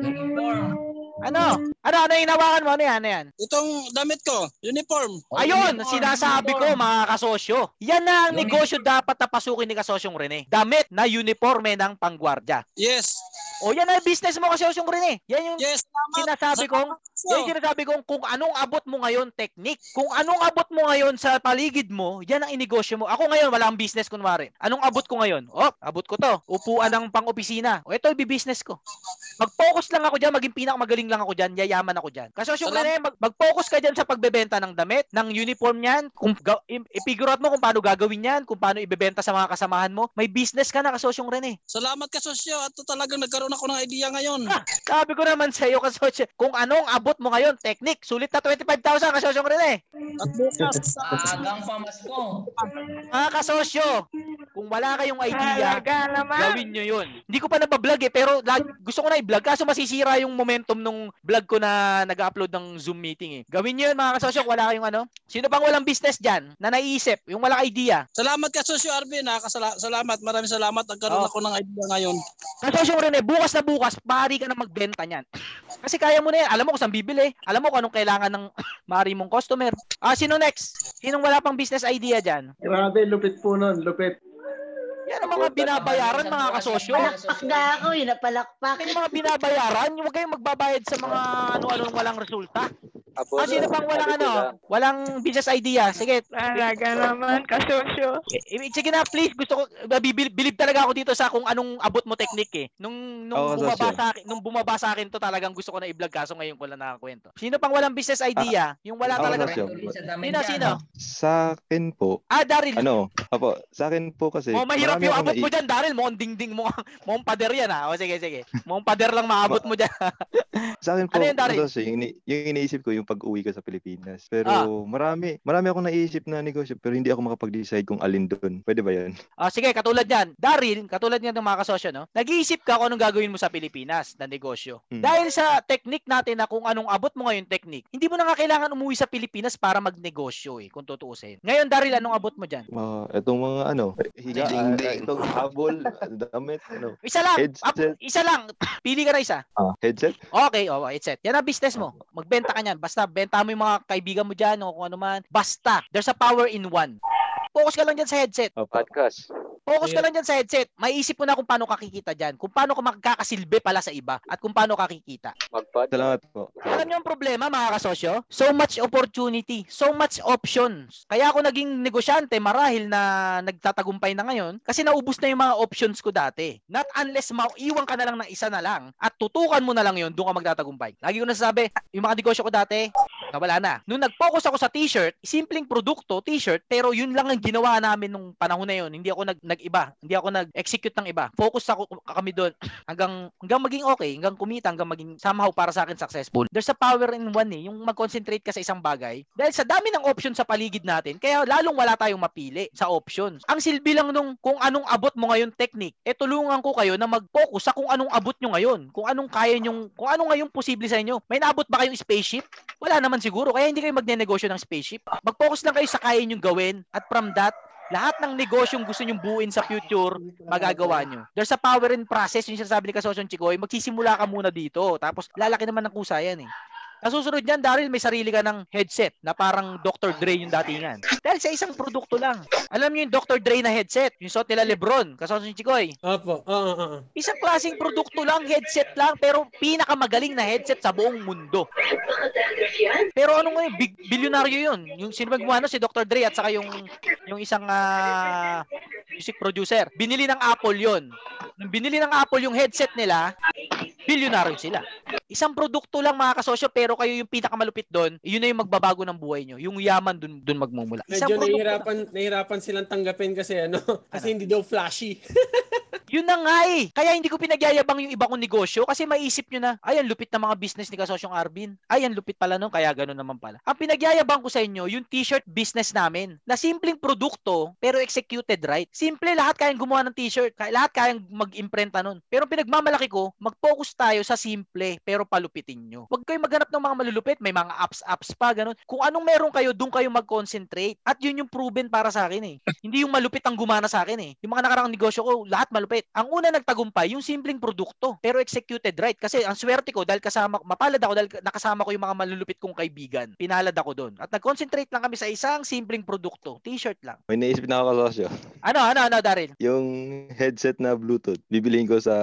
Speaker 9: Uniform.
Speaker 1: Ano? Ano, ano yung hinawakan mo? Ano yan? Ano yan?
Speaker 8: Itong damit ko, uniform.
Speaker 9: O,
Speaker 1: Ayun,
Speaker 9: uniform,
Speaker 1: sinasabi ko mga kasosyo. Yan na ang
Speaker 9: Uniform.
Speaker 1: negosyo dapat na pasukin ni kasosyong Rene. Damit na uniforme ng panggwardya.
Speaker 8: Yes.
Speaker 1: O yan na ang business mo kasosyong Rene. Yan yung
Speaker 8: Yes, salamat.
Speaker 1: sinasabi kong yan yung sinasabi kong kung anong abot mo ngayon technique. Kung anong abot mo ngayon sa paligid mo, yan ang inegosyo mo. Ako ngayon wala akong business kunwari. Anong abot ko ngayon? Oh, abot ko to. Upuan ng pang-opisina. O ito i-business ko. Mag-focus lang ako diyan, maging pinakamagaling lang ako diyan, yayaman ako diyan. Kasi
Speaker 8: Salam-
Speaker 1: Rene, mag- mag-focus ka diyan sa pagbebenta ng damit, ng uniform niyan, kung ga- i- i-figure out mo kung paano gagawin yan, kung paano ibebenta sa mga kasamahan mo. May business ka na kasosyong Rene.
Speaker 8: Salamat kasosyo. At talagang nagkaroon ako ng idea ngayon.
Speaker 1: Ah, Sabi ko naman sa iyo kasosyo, kung anong abot mo ngayon, technique, sulit na 25,000 kasosyong Rene.
Speaker 8: At bukas, sa
Speaker 9: Agang pamasko.
Speaker 1: Mga kasosyo, kung wala kayong idea, gawin nyo yun. Hindi ko pa nabablog eh, pero lag, gusto ko na i-vlog. Kaso masisira yung momentum nung vlog ko na nag-upload ng Zoom meeting eh. Gawin nyo yun mga kasosyo, wala kayong ano. Sino pang walang business dyan na naiisip, yung walang idea?
Speaker 8: salamat kasosyo Arvin. Ha? Kasala- salamat. Maraming salamat. Nagkaroon
Speaker 1: Oh.
Speaker 8: ako ng idea ngayon.
Speaker 1: Kasosyo Rene, bukas na bukas, pari ka na magbenta niyan. Kasi kaya mo na yan. Alam mo kung saan bibili. Alam mo kung anong kailangan ng mari mong customer. Ah, sino next? Sinong wala pang business idea dyan?
Speaker 10: Grabe, lupit po nun, lupit.
Speaker 1: Yan ang mga binabayaran mga kasosyo.
Speaker 7: Palakpak na ako eh, napalakpak.
Speaker 1: Yung mga binabayaran, huwag kayong magbabayad sa mga ano-anong walang resulta. Ah, sino pang walang ano? Walang business idea. Sige.
Speaker 6: Talaga naman, kasosyo.
Speaker 1: I- i- sige na, please. Gusto ko, bibil- bilib talaga ako dito sa kung anong abot mo technique eh. Nung, nung,
Speaker 5: Oo,
Speaker 1: bumaba
Speaker 5: sosyo.
Speaker 1: sa akin, nung bumaba sa akin to, talagang gusto ko na i-vlog kaso ngayon ko lang nakakwento. Sino pang walang business idea? yung wala
Speaker 5: ako,
Speaker 1: talaga.
Speaker 5: sosyo.
Speaker 1: Sino, sino?
Speaker 5: Sa akin po,
Speaker 1: Ah, Daryl.
Speaker 5: ano, apo, sa akin po kasi,
Speaker 1: Oh, mahirap
Speaker 5: marami
Speaker 1: yung
Speaker 5: akong
Speaker 1: abot mo
Speaker 5: nai-
Speaker 1: dyan, Daryl. Mukhang dingding mo. Mukhang pader yan ha. O sige, sige. Mukhang pader lang maabot mo dyan.
Speaker 5: Sa akin po,
Speaker 1: Ano yun, Daryl?
Speaker 5: kasi, yung, ini- yung iniisip ko, yung pag-uwi ko sa Pilipinas. Pero
Speaker 1: Ah.
Speaker 5: marami, marami akong naisip na negosyo pero hindi ako makapag-decide kung alin doon. Pwede ba yan?
Speaker 1: Ah, sige, katulad yan. Daryl, katulad yan ng mga kasosyo, no? Nag-iisip ka kung anong gagawin mo sa Pilipinas na negosyo.
Speaker 5: Hmm.
Speaker 1: Dahil sa technique natin na kung anong abot mo ngayon technique, hindi mo na nga kailangan umuwi sa Pilipinas para magnegosyo eh, kung tutuusin. Ngayon, Daryl, anong abot mo dyan?
Speaker 5: Mga, itong mga ano, higa, ah, itong habol, damit, ano,
Speaker 1: Isa lang. Up,
Speaker 5: headset.
Speaker 1: isa lang. Pili ka na isa.
Speaker 5: Ah, headset?
Speaker 1: Okay, oh, headset. Yan ang business mo. Magbenta ka niyan. Basta benta mo yung mga kaibigan mo dyan o kung ano man. Basta. There's a power in one. Focus ka lang dyan sa headset.
Speaker 5: podcast.
Speaker 1: Focus ka lang dyan sa headset. Maiisip mo na kung paano kakikita dyan. Kung paano ka magkakasilbi pala sa iba. At kung paano kakikita.
Speaker 5: Salamat po.
Speaker 1: Alam niyo ang problema mga kasosyo? So much opportunity. So much options. Kaya ako naging negosyante marahil na nagtatagumpay na ngayon kasi naubos na yung mga options ko dati. Not unless maiwan ka na lang ng isa na lang at tutukan mo na lang yun, doon ka magtatagumpay. Lagi ko nasasabi, yung mga negosyo ko dati, nawala na. Nung nag-focus ako sa t-shirt, simpleng produkto, t-shirt, pero yun lang ang ginawa namin nung panahon na yun. Hindi ako nag nag-iba. Hindi ako nag-execute ng iba. Focus ako kami doon hanggang hanggang maging okay, hanggang kumita, hanggang maging somehow para sa akin successful. There's a power in one eh, yung mag-concentrate ka sa isang bagay. Dahil sa dami ng options sa paligid natin, kaya lalong wala tayong mapili sa options. Ang silbi lang nung kung anong abot mo ngayon technique, eh tulungan ko kayo na mag-focus sa kung anong abot nyo ngayon. Kung anong kaya nyo, kung ano ngayon posible sa inyo. May naabot ba kayong spaceship? Wala naman siguro, kaya hindi kayo magne-negosyo ng spaceship. Mag-focus lang kayo sa kaya nyo gawin at from that, lahat ng negosyong gusto nyong buuin sa future, magagawa nyo. There's a power in process, yung sinasabi ni Kasosyon Chikoy, magsisimula ka muna dito, tapos lalaki naman ng kusa yan eh. Nasusunod niyan, Daryl, may sarili ka ng headset na parang Dr. Dre yung datingan. Dahil sa isang produkto lang. Alam niyo yung Dr. Dre na headset, yung suot nila Lebron, Kasosyon Chikoy.
Speaker 2: Opo. Oo, oo, oo.
Speaker 1: Isang klaseng produkto lang, headset lang, pero pinakamagaling na headset sa buong mundo. Pero ano ngayon, big bilyonaryo yun. Yung sino nun? si Dr. Dre at saka yung yung isang ah, music producer. Binili ng Apple yon. Nung binili ng Apple yung headset nila, bilyonaryo sila. Isang produkto lang mga kasosyo, pero kayo yung pinakamalupit doon, yun na yung magbabago ng buhay nyo. Yung yaman dun, dun magmumula. Isang
Speaker 2: Medyo nahihirapan, nahihirapan silang tanggapin kasi ano, kasi hindi daw flashy.
Speaker 1: Yun na nga eh. Kaya hindi ko pinagyayabang yung iba kong negosyo kasi maisip nyo na, ay, ang lupit na mga business ni Kasosyong Arvin. Ay, ang lupit pala nun, kaya ganun naman pala. Ang pinagyayabang ko sa inyo, yung t-shirt business namin, na simpleng produkto, pero executed right. Simple, lahat kayang gumawa ng t-shirt. Lahat kayang mag-imprenta nun. Pero pinagmamalaki ko, mag-focus tayo sa simple, pero palupitin nyo. Huwag kayo maghanap ng mga malulupit, may mga apps-apps pa, ganun. Kung anong meron kayo, doon kayo mag-concentrate. At yun yung proven para sa akin eh. Hindi yung malupit ang gumana sa akin eh. Yung mga nakarang negosyo ko, lahat malupit. Ang una nagtagumpay, yung simpleng produkto, pero executed right. Kasi ang swerte ko, dahil kasama, mapalad ako dahil nakasama ko yung mga malulupit kong kaibigan. Pinalad ako doon. At nag-concentrate lang kami sa isang simpleng produkto. T-shirt lang.
Speaker 5: May naisip na ako kasosyo.
Speaker 1: Ano, ano, ano, Daryl?
Speaker 5: Yung headset na Bluetooth, bibiliin ko sa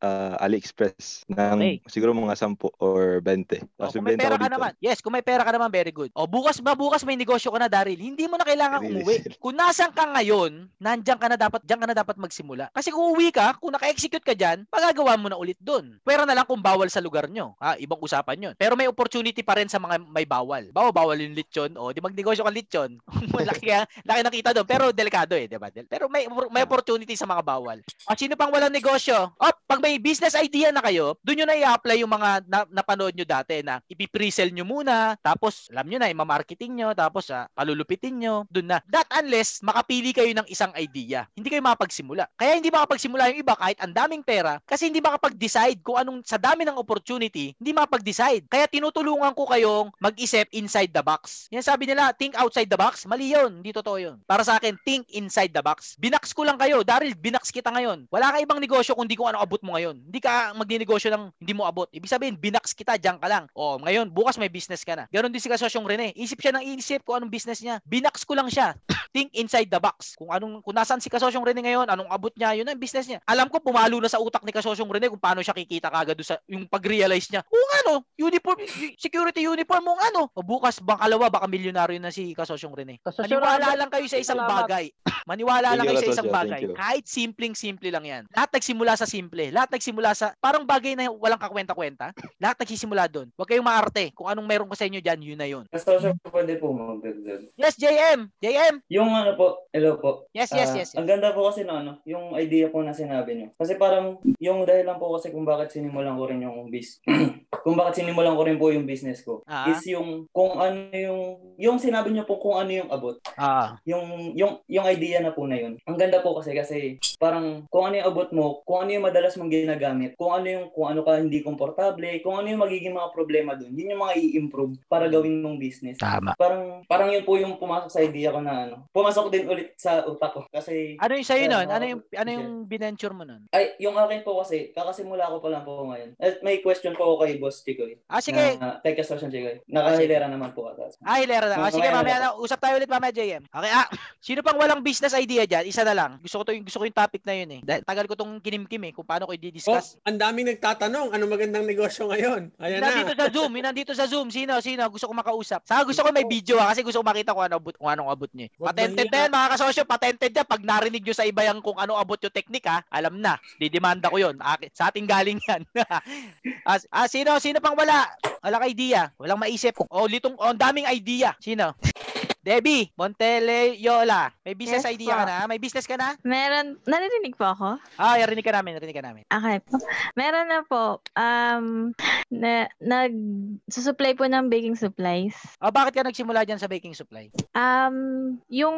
Speaker 5: ah, AliExpress ng
Speaker 1: Okay.
Speaker 5: siguro mga 10 or 20.
Speaker 1: O,
Speaker 5: Tapos
Speaker 1: kung may pera ka naman. Yes, kung may pera ka naman, very good. O, bukas ba, bukas may negosyo ka na, Daryl. Hindi mo na kailangan
Speaker 5: Really?
Speaker 1: umuwi. Kung nasan ka ngayon, nandiyan ka na dapat, diyan ka na dapat magsimula. Kasi kung uwi ka, kung naka-execute ka dyan, magagawa mo na ulit doon. Pwera na lang kung bawal sa lugar nyo. Ha, ibang usapan yun. Pero may opportunity pa rin sa mga may bawal. Bawa, bawal yung lechon. O, di magnegosyo ka lechon. laki, ka, laki nakita doon. Pero delikado eh, di ba? Pero may, may opportunity sa mga bawal. O, sino pang walang negosyo? O, pag may business idea na kayo, doon nyo na i-apply yung mga na, napanood nyo dati na ipipresell nyo muna, tapos alam nyo na, ima-marketing nyo, tapos ah, palulupitin nyo, doon na. That unless makapili kayo ng isang idea. Hindi kayo makapagsimula. Kaya hindi makapagsimula yung iba kahit ang daming pera kasi hindi makapag-decide kung anong sa dami ng opportunity, hindi makapag-decide. Kaya tinutulungan ko kayong mag-isip inside the box. Yan sabi nila, think outside the box. Mali yun. Hindi totoo yun. Para sa akin, think inside the box. Binax ko lang kayo. Daryl, binax kita ngayon. Wala ka ibang negosyo kung di ko ano abot mo ngayon. Hindi ka magninegosyo ng hindi mo abot. Ibig sabihin, binax kita, diyan ka lang. O, ngayon, bukas may business ka na. Ganon din si Kasosyong Rene. Isip siya ng isip kung anong business niya. Binax ko lang siya. Think inside the box. Kung anong kung nasaan si Kasosyong Rene ngayon, anong abot niya, yun ang business niya. Alam ko pumalo na sa utak ni Kasosyong Rene kung paano siya kikita kagad sa yung pag-realize niya. Kung ano, uniform security uniform mo ano. O bukas bangkalawa baka milyonaryo na si Kasosyong Rene.
Speaker 11: Kasosyong
Speaker 1: Maniwala
Speaker 11: Rene,
Speaker 1: lang kayo sa isang bagay. Maniwala lang kayo sa isang bagay. Kahit simpleng-simple lang yan. Lahat nagsimula sa simple. Lahat nagsimula sa parang bagay na walang kakwenta-kwenta. Lahat nagsisimula doon. Huwag kayong maarte. Kung anong meron ko sa inyo dyan, yun na yun.
Speaker 12: Kasosyo pwede po magdagdag.
Speaker 1: Yes, JM! JM!
Speaker 12: Yung yung ano po, hello po.
Speaker 1: Yes, yes,
Speaker 12: Ah,
Speaker 1: yes, yes.
Speaker 12: Ang ganda po kasi no, ano, yung idea po na sinabi niyo. Kasi parang yung dahilan po kasi kung bakit sinimulan ko rin yung bis kung bakit sinimulan ko rin po yung business ko
Speaker 1: Ah.
Speaker 12: is yung kung ano yung yung sinabi niyo po kung ano yung abot.
Speaker 1: Ah.
Speaker 12: Yung yung yung idea na po na yun. Ang ganda po kasi kasi parang kung ano yung abot mo, kung ano yung madalas mong ginagamit, kung ano yung kung ano ka hindi komportable, kung ano yung magiging mga problema doon. Yun yung mga i-improve para gawin mong business.
Speaker 1: Tama.
Speaker 12: Parang parang yun po yung pumasok sa idea ko na ano. Pumasok din ulit sa utak ko kasi
Speaker 1: Ano yung sa'yo nun? Ano yung, ano yung binenture mo nun?
Speaker 12: ay, yung akin po kasi, kakasimula ko pa lang po ngayon. At may question po ako kay Boss Chikoy.
Speaker 1: Ah, sige.
Speaker 12: Na, kay Kasosyan Chikoy. Nakahilera naman po ata.
Speaker 1: Ah, hilera na. Ah, sige, mamaya na. Usap tayo ulit mamaya, JM. Okay, ah. Sino pang walang business idea dyan? Isa na lang. Gusto ko to, yung- gusto ko yung topic na yun eh. Dahil tagal ko tong kinimkim eh, kung paano ko
Speaker 2: Oh,
Speaker 1: i-discuss.
Speaker 2: ang daming nagtatanong, ano magandang negosyo ngayon? Ayan na.
Speaker 1: Nandito sa Zoom, nandito sa Zoom. Sino, sino? Gusto ko makausap. Saka gusto ko may video ah, kasi gusto ko makita kung ano abot, kung anong abot niya. Patented na yan, mga kasosyo. Patented yan. Pag narinig nyo sa iba yung kung ano abot yung teknik ha, alam na. Didemanda ko yun. Sa ating galing yan. ah, ah, sino, sino pang wala? Wala ka idea. Walang maisip. Oh, litong, oh, daming idea. Sino? Debbie Monteleyola. May business
Speaker 4: Yes
Speaker 1: idea
Speaker 4: po.
Speaker 1: ka na? May business ka na?
Speaker 4: Meron, naririnig po ako?
Speaker 1: Ah, narinig ka namin, narinig ka namin.
Speaker 4: Okay po. Meron na po. Um, na, nag, susupply po ng baking supplies.
Speaker 1: Ah, bakit ka nagsimula dyan sa baking supply?
Speaker 4: Um, yung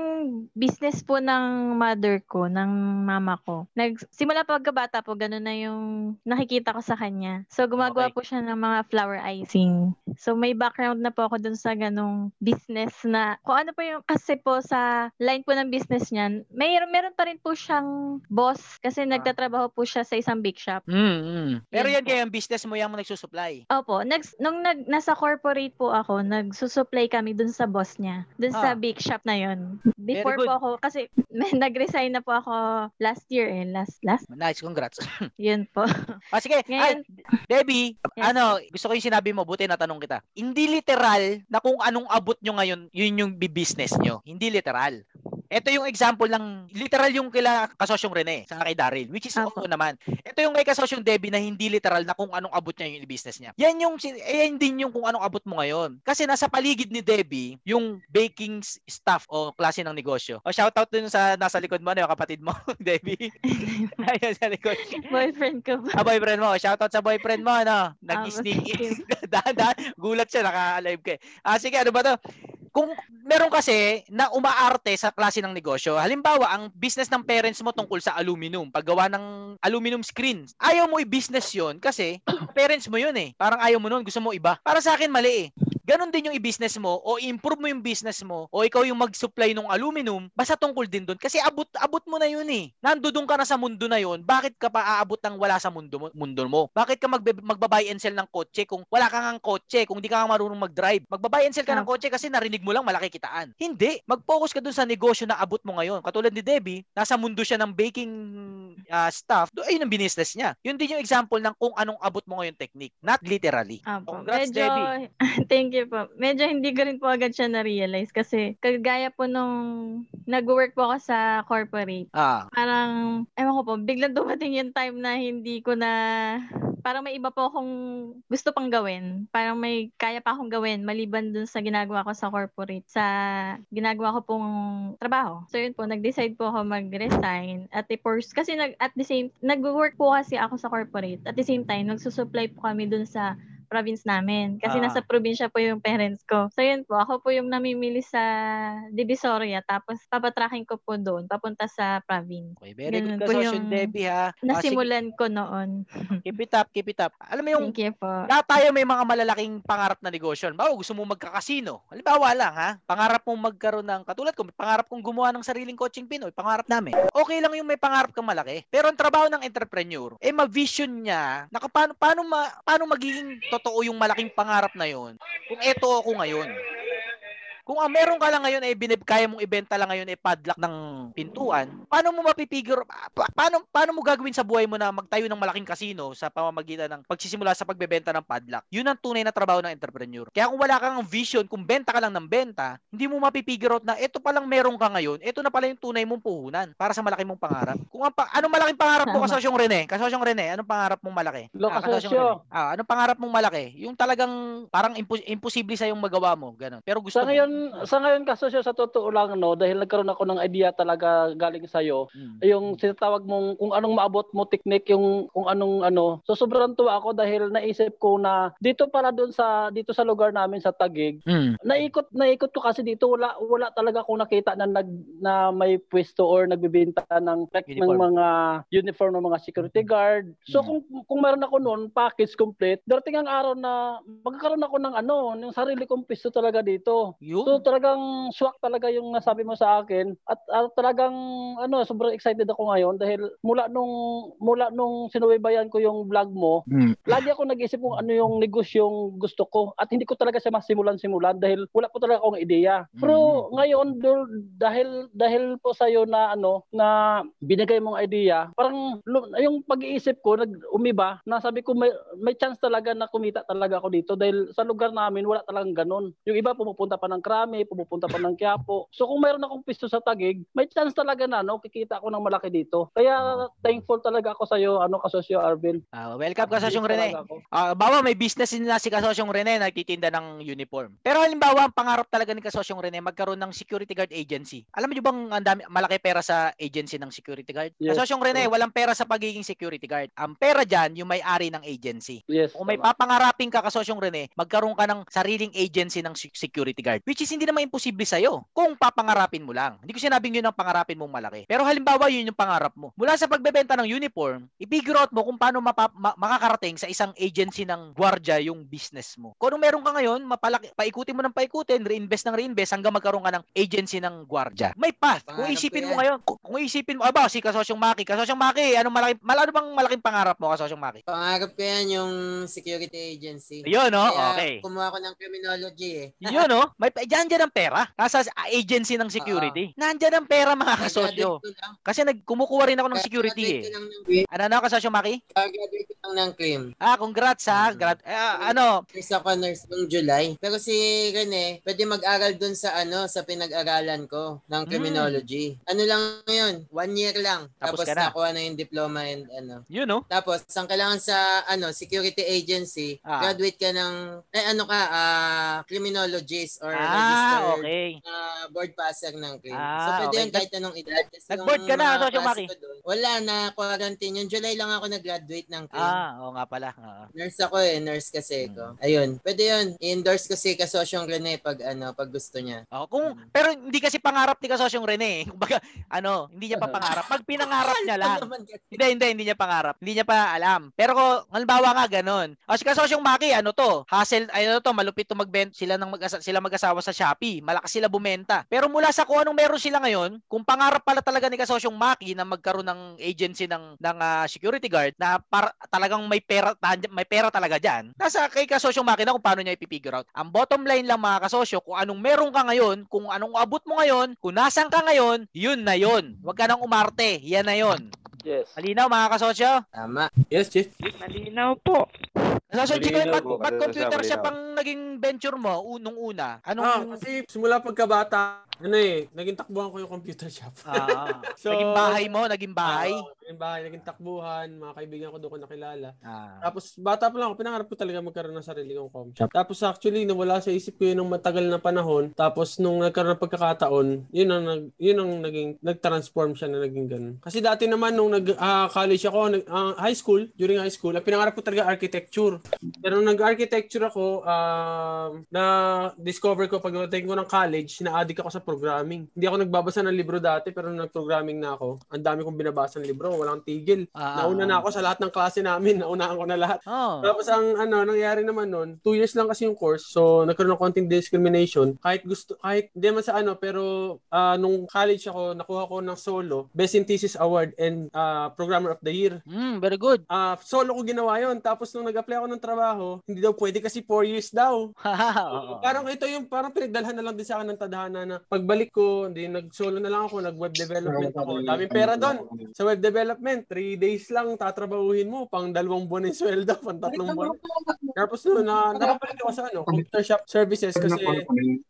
Speaker 4: business po ng mother ko, ng mama ko. Nagsimula pa pagkabata po, ganun na yung nakikita ko sa kanya. So, gumagawa
Speaker 1: Okay.
Speaker 4: po siya ng mga flower icing. So, may background na po ako dun sa ganung business na, kung ano po yung, kasi po sa line po ng business niyan, may, meron pa rin po siyang boss kasi nagtatrabaho po siya sa isang bake shop.
Speaker 1: Mm, mm. Pero yan kayo, yung business mo yung nagsusupply.
Speaker 4: Opo, nags, nung nag, nasa corporate po ako, nagsusupply kami dun sa boss niya. Dun sa
Speaker 1: Ah.
Speaker 4: bake shop na yon. Before po ako, kasi may nag-resign na po ako last year eh. Last, last,
Speaker 1: Nice, congrats.
Speaker 4: yun po.
Speaker 1: Ah, sige.
Speaker 4: Ngayon-
Speaker 1: Ay, Debbie,
Speaker 4: Yes.
Speaker 1: ano, gusto ko yung sinabi mo, buti natanong kita. Hindi literal na kung anong abot nyo ngayon, yun yung business nyo. Hindi literal. Ito yung example ng, literal yung kila kasosyong Rene, sa kay Daryl, which is oo naman. Ito yung kay kasosyong Debbie na hindi literal na kung anong abot niya yung business niya. Yan yung, eh, yan din yung kung anong abot mo ngayon. Kasi nasa paligid ni Debbie, yung baking s- stuff o klase ng negosyo. O shoutout dun sa nasa likod mo, ano, yung kapatid mo, Debbie. Ayun sa likod.
Speaker 4: Boyfriend ko.
Speaker 1: Ah, boyfriend mo. Shoutout sa boyfriend mo, ano?
Speaker 4: Ah,
Speaker 1: Nag-sneak in. Dahan-dahan. Gulat siya, naka-live ka. eh. Ah, sige, ano ba to? Kung meron kasi na umaarte sa klase ng negosyo, halimbawa, ang business ng parents mo tungkol sa aluminum, paggawa ng aluminum screens, ayaw mo i-business yon kasi parents mo yun eh. Parang ayaw mo nun, gusto mo iba. Para sa akin, mali eh. Ganon din yung i-business mo o i-improve mo yung business mo o ikaw yung mag-supply ng aluminum, basta tungkol din doon. Kasi abot abot mo na yun eh. Nandudong ka na sa mundo na yun, bakit ka pa aabot ng wala sa mundo mo? Mundo mo? Bakit ka magbe, magbabuy and sell ng kotse kung wala kang ang kotse, kung di ka nga marunong mag-drive? Magbabuy and sell ka ng kotse kasi narinig mo lang malaki kitaan. Hindi. Mag-focus ka doon sa negosyo na abot mo ngayon. Katulad ni Debbie, nasa mundo siya ng baking ah, stuff. Do ayun ang business niya. Yun din yung example ng kung anong abot mo ngayon technique. Not literally.
Speaker 4: Apo.
Speaker 1: Congrats,
Speaker 4: Medyo,
Speaker 1: Debbie.
Speaker 4: thank you po. Medyo hindi ko rin po agad siya na-realize kasi kagaya po nung nag-work po ako sa corporate.
Speaker 1: Ah.
Speaker 4: Parang, ewan ko po, biglang dumating yung time na hindi ko na, parang may iba po akong gusto pang gawin. Parang may kaya pa akong gawin maliban dun sa ginagawa ko sa corporate, sa ginagawa ko pong trabaho. So yun po, nag-decide po ako mag-resign at the first, kasi nag, at the same, nag-work po kasi ako sa corporate. At the same time, nagsusupply po kami dun sa province namin. Kasi
Speaker 1: Ah.
Speaker 4: nasa probinsya po yung parents ko. So yun po, ako po yung namimili sa Divisoria tapos papatracking ko po doon papunta sa province.
Speaker 1: Okay, very
Speaker 4: Ganun
Speaker 1: good
Speaker 4: po
Speaker 1: ka, Social
Speaker 4: yung
Speaker 1: Debbie, ha? Ah.
Speaker 4: Nasimulan ko noon.
Speaker 1: Keep it up, keep it up. Alam mo yung,
Speaker 4: Thank you po.
Speaker 1: lahat tayo may mga malalaking pangarap na negosyo. Halimbawa, gusto mo magkakasino. Halimbawa lang, ha? Pangarap mong magkaroon ng, katulad ko, pangarap kong gumawa ng sariling coaching Pinoy. Pangarap namin. Okay lang yung may pangarap kang malaki. Pero ang trabaho ng entrepreneur, eh, ma-vision niya, na paano, paano, ma, paano magiging totoo yung malaking pangarap na yon kung eto ako ngayon. Kung ang meron ka lang ngayon ay binib kaya mong ibenta lang ngayon ay padlock ng pintuan, paano mo mapipigure pa- paano paano mo gagawin sa buhay mo na magtayo ng malaking kasino sa pamamagitan ng pagsisimula sa pagbebenta ng padlock? Yun ang tunay na trabaho ng entrepreneur. Kaya kung wala kang vision, kung benta ka lang ng benta, hindi mo mapipigure out na ito pa lang meron ka ngayon, ito na pala yung tunay mong puhunan para sa malaki mong pangarap. Kung ang pa, anong malaking pangarap mo kasosyong Rene? Kasosyong Rene, anong pangarap mong malaki?
Speaker 11: Lo,
Speaker 1: Ah,
Speaker 11: kasosyo.
Speaker 1: Ah, anong pangarap mong malaki? Yung talagang parang impo- imposible sa yung magawa mo, ganun. Pero gusto
Speaker 11: Sa
Speaker 1: mo.
Speaker 11: Ngayon, sa ngayon kasosyo sa totoo lang no, dahil nagkaroon ako ng idea talaga galing sa iyo, yung sinatawag mong kung anong maabot mo technique yung kung anong ano. So sobrang tuwa ako dahil naisip ko na dito para doon sa dito sa lugar namin sa Tagig,
Speaker 1: Mm.
Speaker 11: naikot naikot ko kasi dito wala wala talaga akong nakita na nag na may pwesto or nagbebenta ng ng
Speaker 1: Uniform.
Speaker 11: mga uniform ng mga security guard. So kung kung meron ako noon package complete, darating ang araw na magkakaroon ako ng ano, ng sarili kong pwesto talaga dito.
Speaker 1: Yun.
Speaker 11: So talagang swak talaga yung nasabi mo sa akin at ah, talagang ano, sobrang excited ako ngayon dahil mula nung mula nung sinubaybayan ko yung vlog mo,
Speaker 1: Mm.
Speaker 11: lagi ako nag-isip kung ano yung negosyong gusto ko at hindi ko talaga siya masimulan-simulan dahil wala po talaga akong ideya. Pero ngayon dul- dahil dahil po sa na ano na binigay mong idea, parang yung pag-iisip ko nag umiba na sabi ko may may chance talaga na kumita talaga ako dito dahil sa lugar namin wala talagang ganun. Yung iba pumupunta pa ng Krami, pumupunta pa ng Quiapo. So kung mayroon akong pisto sa Tagig, may chance talaga na no kikita ako ng malaki dito. Kaya thankful talaga ako sa iyo ano kasosyo Arvin.
Speaker 1: Ah, welcome kasosyong Rene. Ah, bawa may business din na si kasosyong Rene nagtitinda ng uniform. Pero halimbawa, ang pangarap talaga ni kasosyong Rene magkaroon ng security guard agency. Alam mo ba bang ang dami malaki pera sa agency ng security guard?
Speaker 11: Yes.
Speaker 1: Kasosyong Rene, walang pera sa pagiging security guard. Ang pera diyan yung may-ari ng agency.
Speaker 11: Yes.
Speaker 1: Kung may papangarapin ka kasosyong Rene, magkaroon ka ng sariling agency ng se- security guard. Which is hindi naman imposible sa'yo kung papangarapin mo lang. Hindi ko sinabing yun ang pangarapin mong malaki. Pero halimbawa yun yung pangarap mo. Mula sa pagbebenta ng uniform, i-figure out mo kung paano mapa- ma- makakarating sa isang agency ng gwardya yung business mo. Kung anong meron ka ngayon, mapalaki, paikutin mo ng paikutin, reinvest ng reinvest hanggang magkaroon ka ng agency ng gwardya. May path. Kung isipin mo ngayon, kung, kung isipin mo, aba, si Kasosyong Maki, Kasosyong Maki, anong malaki, malano bang malaking pangarap mo, Kasosyong Maki?
Speaker 13: Pangarap ko yan yung security agency.
Speaker 1: Ayun, no?
Speaker 13: Kaya
Speaker 1: Okay.
Speaker 13: kumuha ko ng criminology eh.
Speaker 1: Yun, no? May diyan ang pera. Nasa agency ng security. Nandiyan ang pera mga kasosyo. Kasi nagkumukuha rin ako ng security eh.
Speaker 13: Ng.
Speaker 1: Ano na kasosyo Maki?
Speaker 13: Graduate ko lang ng CRIM.
Speaker 1: Ah, congrats ha. Grad eh, ah, ano?
Speaker 13: Ako nurse noong July. Pero si Rene, pwede mag-aral dun sa ano, sa pinag-aralan ko ng criminology. Ano lang yun? One year lang.
Speaker 1: Tapos
Speaker 13: Tapos,
Speaker 1: na.
Speaker 13: nakuha na yung diploma and ano.
Speaker 1: Yun, no?
Speaker 13: Tapos, ang kailangan sa ano security agency,
Speaker 1: Ah.
Speaker 13: graduate ka ng, eh ano ka, ah, criminologist or
Speaker 1: Ah,
Speaker 13: registered
Speaker 1: okay.
Speaker 13: ah, board passer ng CRIM.
Speaker 1: Ah,
Speaker 13: so, pwede
Speaker 1: okay.
Speaker 13: yun kahit anong edad. Kasi
Speaker 1: Nag-board ka na,
Speaker 13: mga
Speaker 1: Socio
Speaker 13: klase
Speaker 1: Maki?
Speaker 13: ko dun, Wala, na quarantine. Yung July lang ako nag-graduate ng CRIM.
Speaker 1: Ah, oo nga pala. Oo.
Speaker 13: Nurse ako eh, nurse kasi
Speaker 1: Hmm.
Speaker 13: ko. Ayun, pwede yun. I-endorse ko si Kasosyong Rene pag ano, pag gusto niya.
Speaker 1: Oh, kung pero hindi kasi pangarap ni kasosyong Rene. eh. Kumbaga, ano, hindi niya pa pangarap. Pag pinangarap niya lang. Hindi, hindi, hindi niya pangarap. Hindi niya pa alam. Pero kung halimbawa nga ganun. O si kasosyong Maki, ano to? Hassle, ano to, malupit to magbenta sila ng mag sila mag-asawa sa Shopee. Malakas sila bumenta. Pero mula sa kung anong meron sila ngayon, kung pangarap pala talaga ni kasosyong Maki na magkaroon ng agency ng ng ah, security guard na para, talagang may pera may pera talaga diyan. Nasa kay kasosyong Maki na kung paano niya i-figure out. Ang bottom line lang mga kasosyo, kung anong meron ka ngayon, kung anong abot mo ngayon, kung nasan ka ngayon, yun na yun. Huwag ka nang umarte. Yan na yun.
Speaker 11: Yes.
Speaker 1: Malinaw mga kasosyo?
Speaker 13: Tama.
Speaker 2: Yes, Chief.
Speaker 6: Malinaw po.
Speaker 1: Kasosyo, Chico, ba't, ba't computer siya pang naging venture mo unong una? Anong...
Speaker 2: Ah, kasi simula pagkabata, ano eh, naging takbuhan ko yung computer shop.
Speaker 1: Ah,
Speaker 2: So,
Speaker 1: naging bahay mo, naging bahay.
Speaker 2: Oo, naging bahay, naging takbuhan, mga kaibigan ko doon ko nakilala.
Speaker 1: Ah.
Speaker 2: Tapos bata pa lang ako, pinangarap ko talaga magkaroon ng sarili kong com shop. Tapos actually, nawala sa isip ko yun ng matagal na panahon. Tapos nung nagkaroon ng pagkakataon, yun ang, nag, yun ang naging, nag-transform siya na naging ganun. Kasi dati naman nung nag-college ako, nag, ah, high school, during high school, ang pinangarap ko talaga architecture. Pero nung nag-architecture ako, um, na discover ko pagdating ko ng college, na-addict ako sa programming. Hindi ako nagbabasa ng libro dati, pero nung nag-programming na ako, ang dami kong binabasa ng libro, walang tigil.
Speaker 1: Ah,
Speaker 2: Nauna na ako sa lahat ng klase namin, naunahan ko na lahat.
Speaker 1: Oh.
Speaker 2: Tapos ang ano, nangyari naman nun, two years lang kasi yung course, so nagkaroon ng konting discrimination. Kahit gusto, kahit hindi man sa ano, pero ah, nung college ako, nakuha ko ng solo, Best in Thesis Award and ah, Programmer of the Year.
Speaker 1: Mm, very good.
Speaker 2: Ah, solo ko ginawa yon Tapos nung nag-apply ako ng trabaho, hindi daw pwede kasi 4 years daw.
Speaker 1: Oo.
Speaker 2: Parang ito yung parang pinagdalhan na lang din sa akin ng tadhana na pagbalik ko, hindi nag-solo na lang ako, nag-web development ako. Daming pera doon. Sa web development, 3 days lang tatrabahuhin mo, pang dalawang buwan yung sweldo, pang tatlong buwan. Tapos noon, na, nakabalik ako sa ano, computer shop services kasi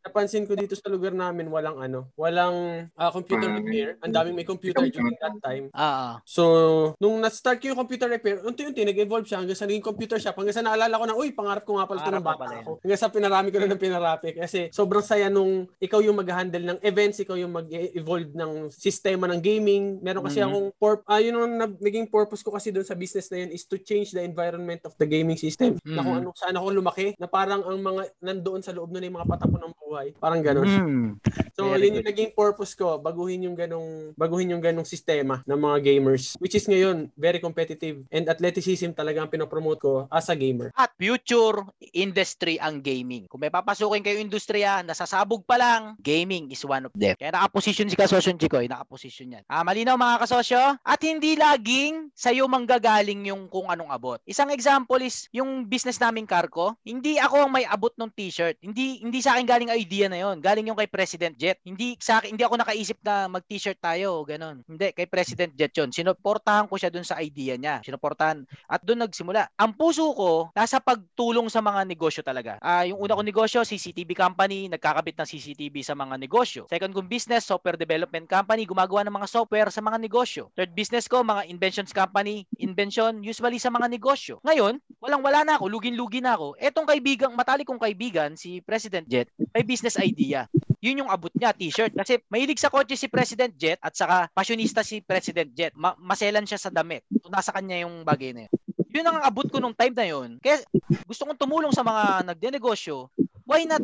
Speaker 2: napansin ko dito sa lugar namin walang ano, walang ah, computer repair. Ang daming may computer during that time.
Speaker 1: Ah,
Speaker 2: So, nung na-start ko yung computer repair, unti-unti nag-evolve siya hanggang sa naging computer shop Hanggang sa naalala ko na, uy, pangarap ko nga pala ito ng bata ako. Hanggang sa pinarami ko na ng pinarami. Kasi sobrang saya nung ikaw yung mag-handle ng events, ikaw yung mag-evolve ng sistema ng gaming. Meron kasi
Speaker 1: Mhm.
Speaker 2: akong, purp- ah, yun ang nag- naging purpose ko kasi doon sa business na yun is to change the environment of the gaming system. Na kung ano, saan ako lumaki, na parang ang mga nandoon sa loob nun ay mga patapon ng buhay. Parang ganun.
Speaker 1: Mm.
Speaker 2: So,
Speaker 1: Very
Speaker 2: yun yung naging purpose ko, baguhin yung ganong baguhin yung ganong sistema ng mga gamers. Which is ngayon, very competitive and athleticism talaga ang pinopromote ko as a gamer.
Speaker 1: At future industry ang gaming. Kung may papasukin kayo industriya, nasasabog pa lang, gaming is one of them. Kaya nakaposisyon si Kasosyo Chikoy, nakaposisyon yan. Ah, malinaw mga kasosyo? At hindi laging sa'yo manggagaling yung kung anong abot. Isang example is yung business naming Carco, hindi ako ang may abot ng t-shirt. Hindi hindi sa akin galing ang idea na yon. Galing yung kay President Jet. Hindi sa akin, hindi ako nakaisip na mag-t-shirt tayo, ganun. Hindi, kay President Jet yon. Sinuportahan ko siya dun sa idea niya. Sinuportahan at doon nagsimula. Ang puso ko nasa pagtulong sa mga negosyo talaga. Ah, yung una kong negosyo, CCTV company, nagkakabit ng CCTV sa mga negosyo. Second kong business, software development company, gumagawa ng mga software sa mga negosyo. Third business ko, mga inventions company, invention usually sa mga negosyo. Ngayon, walang-wala na ako, lugin-lugi na ako. Etong kaibigan, matalik kong kaibigan, si President Jet, may business idea. Yun yung abot niya, t-shirt. Kasi mahilig sa kotse si President Jet at saka passionista si President Jet. Ma- maselan siya sa damit. So, nasa kanya yung bagay na yun. Yun ang abot ko nung time na yun. Kaya gusto kong tumulong sa mga nagdenegosyo. Why not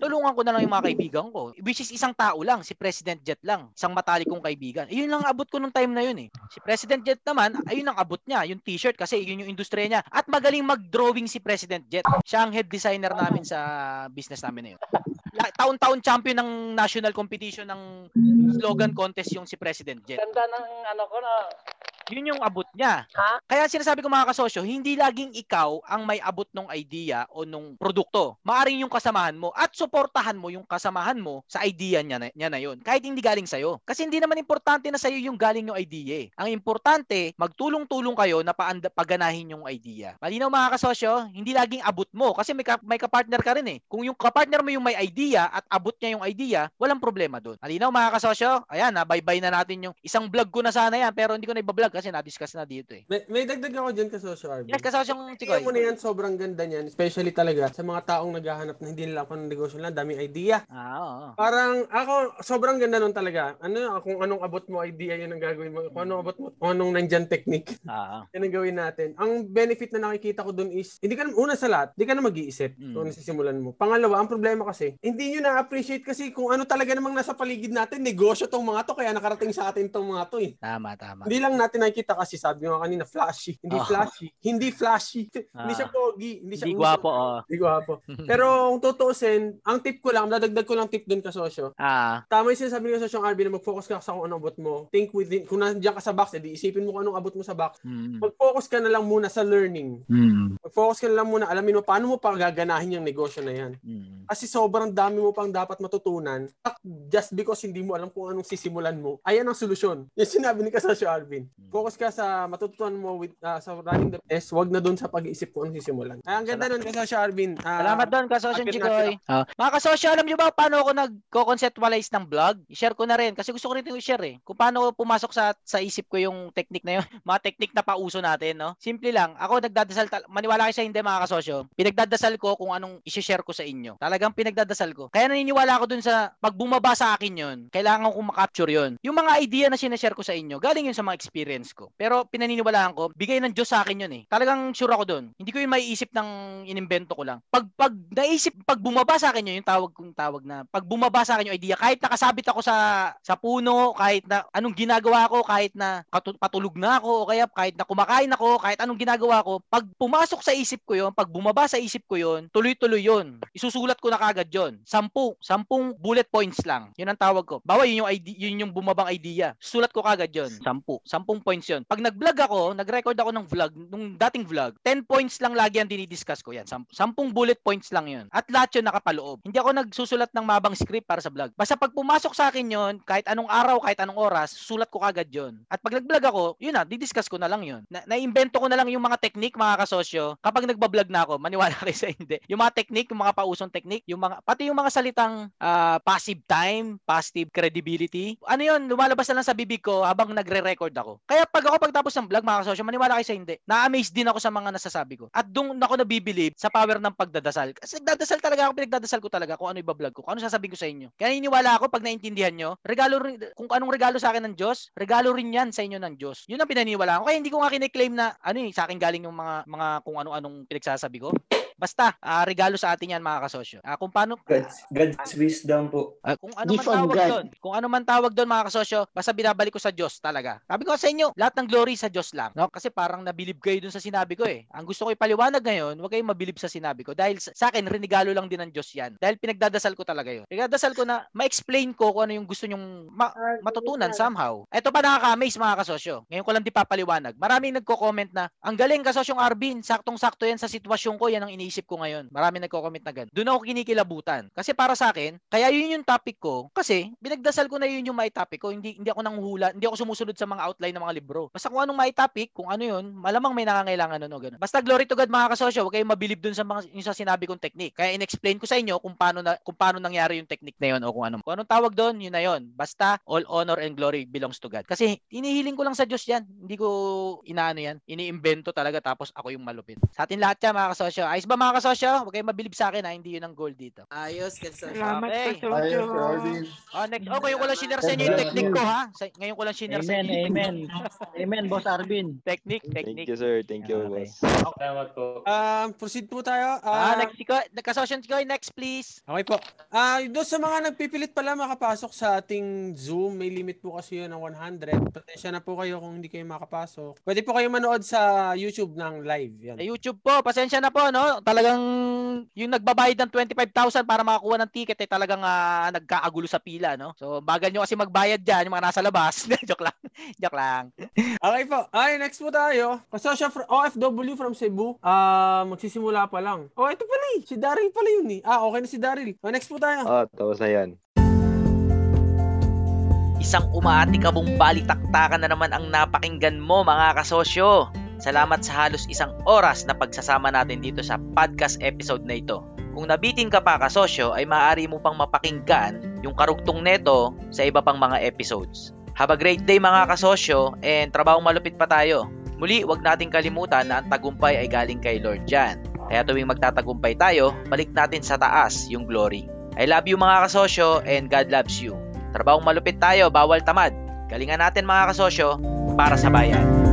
Speaker 1: tulungan ko na lang yung mga kaibigan ko. Which is isang tao lang, si President Jet lang. Isang matalik kong kaibigan. Ayun lang ang abot ko nung time na yun eh. Si President Jet naman, ayun ang abot niya. Yung t-shirt kasi yun yung industriya niya. At magaling mag-drawing si President Jet. Siya ang head designer namin sa business namin na yun. Taon-taon champion ng national competition ng slogan contest yung si President Jet.
Speaker 11: Ganda ng ano ko na
Speaker 1: Yun yung abot niya. Kaya sinasabi ko mga kasosyo, hindi laging ikaw ang may abot ng idea o nung produkto. Maaring yung kasamahan mo at suportahan mo yung kasamahan mo sa idea niya na, niya na yun. Kahit hindi galing sa'yo. Kasi hindi naman importante na sa'yo yung galing yung idea eh. Ang importante, magtulong-tulong kayo na paanda, paganahin yung idea. Malinaw mga kasosyo, hindi laging abot mo. Kasi may, ka, may kapartner ka rin eh. Kung yung kapartner mo yung may idea at abot niya yung idea, walang problema doon. Malinaw mga kasosyo, ayan, bye-bye na natin yung isang vlog ko na sana yan pero hindi ko na ibablog kasi na-discuss na dito eh.
Speaker 2: May, may dagdag ako dyan kasosyo, Arvin.
Speaker 1: Yes, kasosyo yung Chikoy.
Speaker 2: Mo na yan, sobrang ganda niyan. Especially talaga sa mga taong naghahanap na hindi nila ako ng negosyo lang, daming idea.
Speaker 1: Ah, oo.
Speaker 2: Parang ako, sobrang ganda nun talaga. Ano, kung anong abot mo idea, yun ang gagawin mo. Kung anong abot mo, kung anong nandyan technique,
Speaker 1: Ah.
Speaker 2: yan ang gawin natin. Ang benefit na nakikita ko dun is, hindi ka na, una sa lahat, hindi ka na mag-iisip
Speaker 1: Mm.
Speaker 2: kung ano sisimulan mo. Pangalawa, ang problema kasi, hindi nyo na-appreciate kasi kung ano talaga namang nasa paligid natin, negosyo tong mga to, kaya nakarating sa atin tong mga to eh.
Speaker 1: Tama, tama.
Speaker 2: Hindi lang natin nakikita kasi sabi nga kanina, flashy. Hindi
Speaker 1: Oh.
Speaker 2: flashy. Hindi flashy. hindi
Speaker 1: Ah.
Speaker 2: siya pogi. Hindi siya
Speaker 1: Hindi gwapo, oh.
Speaker 2: Hindi gwapo. Pero kung tutuusin, ang tip ko lang, dadagdag ko lang tip dun kasosyo.
Speaker 1: Ah.
Speaker 2: Tama yung sinasabi ni kasosyo Arby na mag-focus ka sa kung anong abot mo. Think within, kung nandiyan ka sa box, edi isipin mo kung anong abot mo sa box.
Speaker 1: Mm.
Speaker 2: Mag-focus ka na lang muna sa learning.
Speaker 1: Mm.
Speaker 2: Mag-focus ka na lang muna, alamin mo paano mo pa gaganahin yung negosyo na yan.
Speaker 1: Mm.
Speaker 2: Kasi sobrang dami mo pang dapat matutunan just because hindi mo alam kung anong sisimulan mo. Ayan ang solusyon. Yung sinabi ni Kasosyo Arvin. Focus ka sa matututunan mo with, ah, sa running the test, wag na doon sa pag-iisip kung anong sisimulan. Ay, ang ganda nun, Kasosyo Arvin. Ah,
Speaker 1: Salamat doon, kasosyo
Speaker 2: natin
Speaker 1: Ah, mga kasosyo, alam nyo ba paano ako nag-conceptualize ng vlog? I-share ko na rin kasi gusto ko rin i-share eh. Kung paano pumasok sa sa isip ko yung technique na yun. mga technique na pauso natin, no? Simple lang. Ako nagdadasal, maniwala kayo sa hindi mga kasosyo. Pinagdadasal ko kung anong i-share ko sa inyo. Talagang pinagdadasal ko. Kaya naniniwala ako dun sa pag bumaba sa akin yun, kailangan ko makapture yun. Yung mga idea na sinashare ko sa inyo, galing yun sa mga experience ko. Pero pinaniniwalaan ko, bigay ng Diyos sa akin yun eh. Talagang sure ako dun. Hindi ko yung maiisip ng inimbento ko lang. Pag pag naisip, pag bumaba sa akin yun, yung tawag kong tawag na, pag bumaba sa akin yung idea, kahit nakasabit ako sa sa puno, kahit na anong ginagawa ko, kahit na katu- patulog na ako, o kaya kahit na kumakain ako, kahit anong ginagawa ko, pag pumasok sa isip ko yun, pag bumaba sa isip ko yun, tuloy-tuloy yun. Isusulat ko na kagad yun. Sampu, sampung bullet points lang. Yun ang tawag ko. Bawa yun yung idea, yun yung bumabang idea. Sulat ko kagad yun. Sampu. Sampung points yun. Pag nag-vlog ako, nag-record ako ng vlog, nung dating vlog, 10 points lang lagi ang dinidiscuss ko yan. Sam- sampung bullet points lang yun. At lahat yun nakapaloob. Hindi ako nagsusulat ng mabang script para sa vlog. Basta pag pumasok sa akin yun, kahit anong araw, kahit anong oras, sulat ko kagad yun. At pag nag-vlog ako, yun na, didiscuss ko na lang yun. Na- naimbento ko na lang yung mga technique, mga kasosyo. Kapag nagbablog na ako, maniwala kayo sa hindi. Yung mga technique, yung mga pausong technique, yung mga, pati yung mga salitang ah, passive time, passive credibility. Ano yun, lumalabas na lang sa bibig ko habang nagre-record ako. Kaya Kaya pag ako pagtapos ng vlog, mga kasosyo, maniwala kayo sa hindi. Na-amaze din ako sa mga nasasabi ko. At doon ako nabibilib sa power ng pagdadasal. Kasi nagdadasal talaga ako, pinagdadasal ko talaga kung ano iba-vlog ko, kung ano sasabihin ko sa inyo. Kaya naniniwala ako pag naintindihan nyo, regalo rin, kung anong regalo sa akin ng Diyos, regalo rin yan sa inyo ng Diyos. Yun ang pinaniwala ko. Kaya hindi ko nga kiniklaim na, ano eh, sa akin galing yung mga, mga kung ano-anong pinagsasabi ko. Basta, ah, regalo sa atin yan mga kasosyo. Ah, kung paano,
Speaker 12: God's, God's wisdom po.
Speaker 1: Ah, kung ano man
Speaker 13: Gift of
Speaker 1: tawag
Speaker 13: God.
Speaker 1: doon, kung ano man tawag doon mga kasosyo, basta binabalik ko sa Diyos talaga. Sabi ko sa inyo, lahat ng glory sa Diyos lang. No? Kasi parang nabilib kayo doon sa sinabi ko eh. Ang gusto ko ipaliwanag ngayon, huwag kayong mabilib sa sinabi ko. Dahil sa, sa akin, renegalo lang din ng Diyos yan. Dahil pinagdadasal ko talaga yun. Pinagdadasal ko na ma-explain ko kung ano yung gusto nyong ma- matutunan somehow. Ito pa nakaka-amaze mga kasosyo. Ngayon ko lang di papaliwanag. Maraming nagko-comment na, ang galing kasosyong Arvin, saktong-sakto yan sa sitwasyon ko, yan ang iniisip ko ngayon. Maraming nagko-comment na ganun. Doon ako kinikilabutan. Kasi para sa akin, kaya yun yung topic ko. Kasi, binagdasal ko na yun yung may topic ko. Hindi, hindi ako nanghuhula, hindi ako sumusunod sa mga outline ng mga libro. Basta kung anong may topic, kung ano yun, malamang may nangangailangan nun o ganun. Basta glory to God mga kasosyo, huwag kayong mabilib dun sa mga yung sa sinabi kong technique. Kaya in-explain ko sa inyo kung paano na, kung paano nangyari yung technique na yun o kung ano. Kung anong tawag doon, yun na yun. Basta all honor and glory belongs to God. Kasi inihiling ko lang sa Diyos yan. Hindi ko inaano yan. Iniimbento talaga tapos ako yung malupit. Sa atin lahat yan mga kasosyo. Ayos ba mga kasosyo? Huwag kayong mabilib sa akin ha. Hindi yun ang goal dito.
Speaker 13: Ayos ka sa
Speaker 6: Salamat
Speaker 1: Okay.
Speaker 6: ka, Sojo.
Speaker 1: Oh, next. Oh, ngayon ko lang sinare sa inyo yung technique ko ha. Sa, ngayon ko lang sinare sa
Speaker 14: Amen,
Speaker 1: inyo. yung
Speaker 14: amen. Amen, Boss Arvin.
Speaker 1: Technique,
Speaker 5: Thank
Speaker 1: technique.
Speaker 5: you, sir. Thank you,
Speaker 1: Okay.
Speaker 5: boss.
Speaker 12: Salamat po.
Speaker 2: Um, proceed po tayo.
Speaker 1: Ah,
Speaker 2: Ah,
Speaker 1: next si Ko, kasosyo si Koy, next please.
Speaker 2: Okay po. Ah, doon sa mga nagpipilit pala makapasok sa ating Zoom, may limit po kasi yun ng 100. Pasensya na po kayo kung hindi kayo makapasok. Pwede po kayo manood sa YouTube ng live. Yan.
Speaker 1: Sa YouTube po, pasensya na po, no? Talagang yung nagbabayad ng 25,000 para makakuha ng ticket ay talagang ah, nagkaagulo sa pila, no? So, bagal nyo kasi magbayad dyan, yung mga nasa labas. Joke lang. Joke lang.
Speaker 2: Okay po. Ay, next po tayo. Kasosya fr- OFW from Cebu. Ah, magsisimula pa lang. Oh, ito pala eh. Si Daryl pala yun eh. Ah, okay na si Daryl. Oh, next po tayo.
Speaker 5: Ah, tapos na yan.
Speaker 15: Isang umaatikabong balitaktakan na naman ang napakinggan mo mga kasosyo. Salamat sa halos isang oras na pagsasama natin dito sa podcast episode na ito. Kung nabitin ka pa kasosyo ay maaari mo pang mapakinggan yung karugtong neto sa iba pang mga episodes. Have a great day mga kasosyo and trabaho malupit pa tayo. Muli, wag nating kalimutan na ang tagumpay ay galing kay Lord Jan. Kaya tuwing magtatagumpay tayo, balik natin sa taas yung glory. I love you mga kasosyo and God loves you. Trabahong malupit tayo, bawal tamad. Galingan natin mga kasosyo para sa bayan.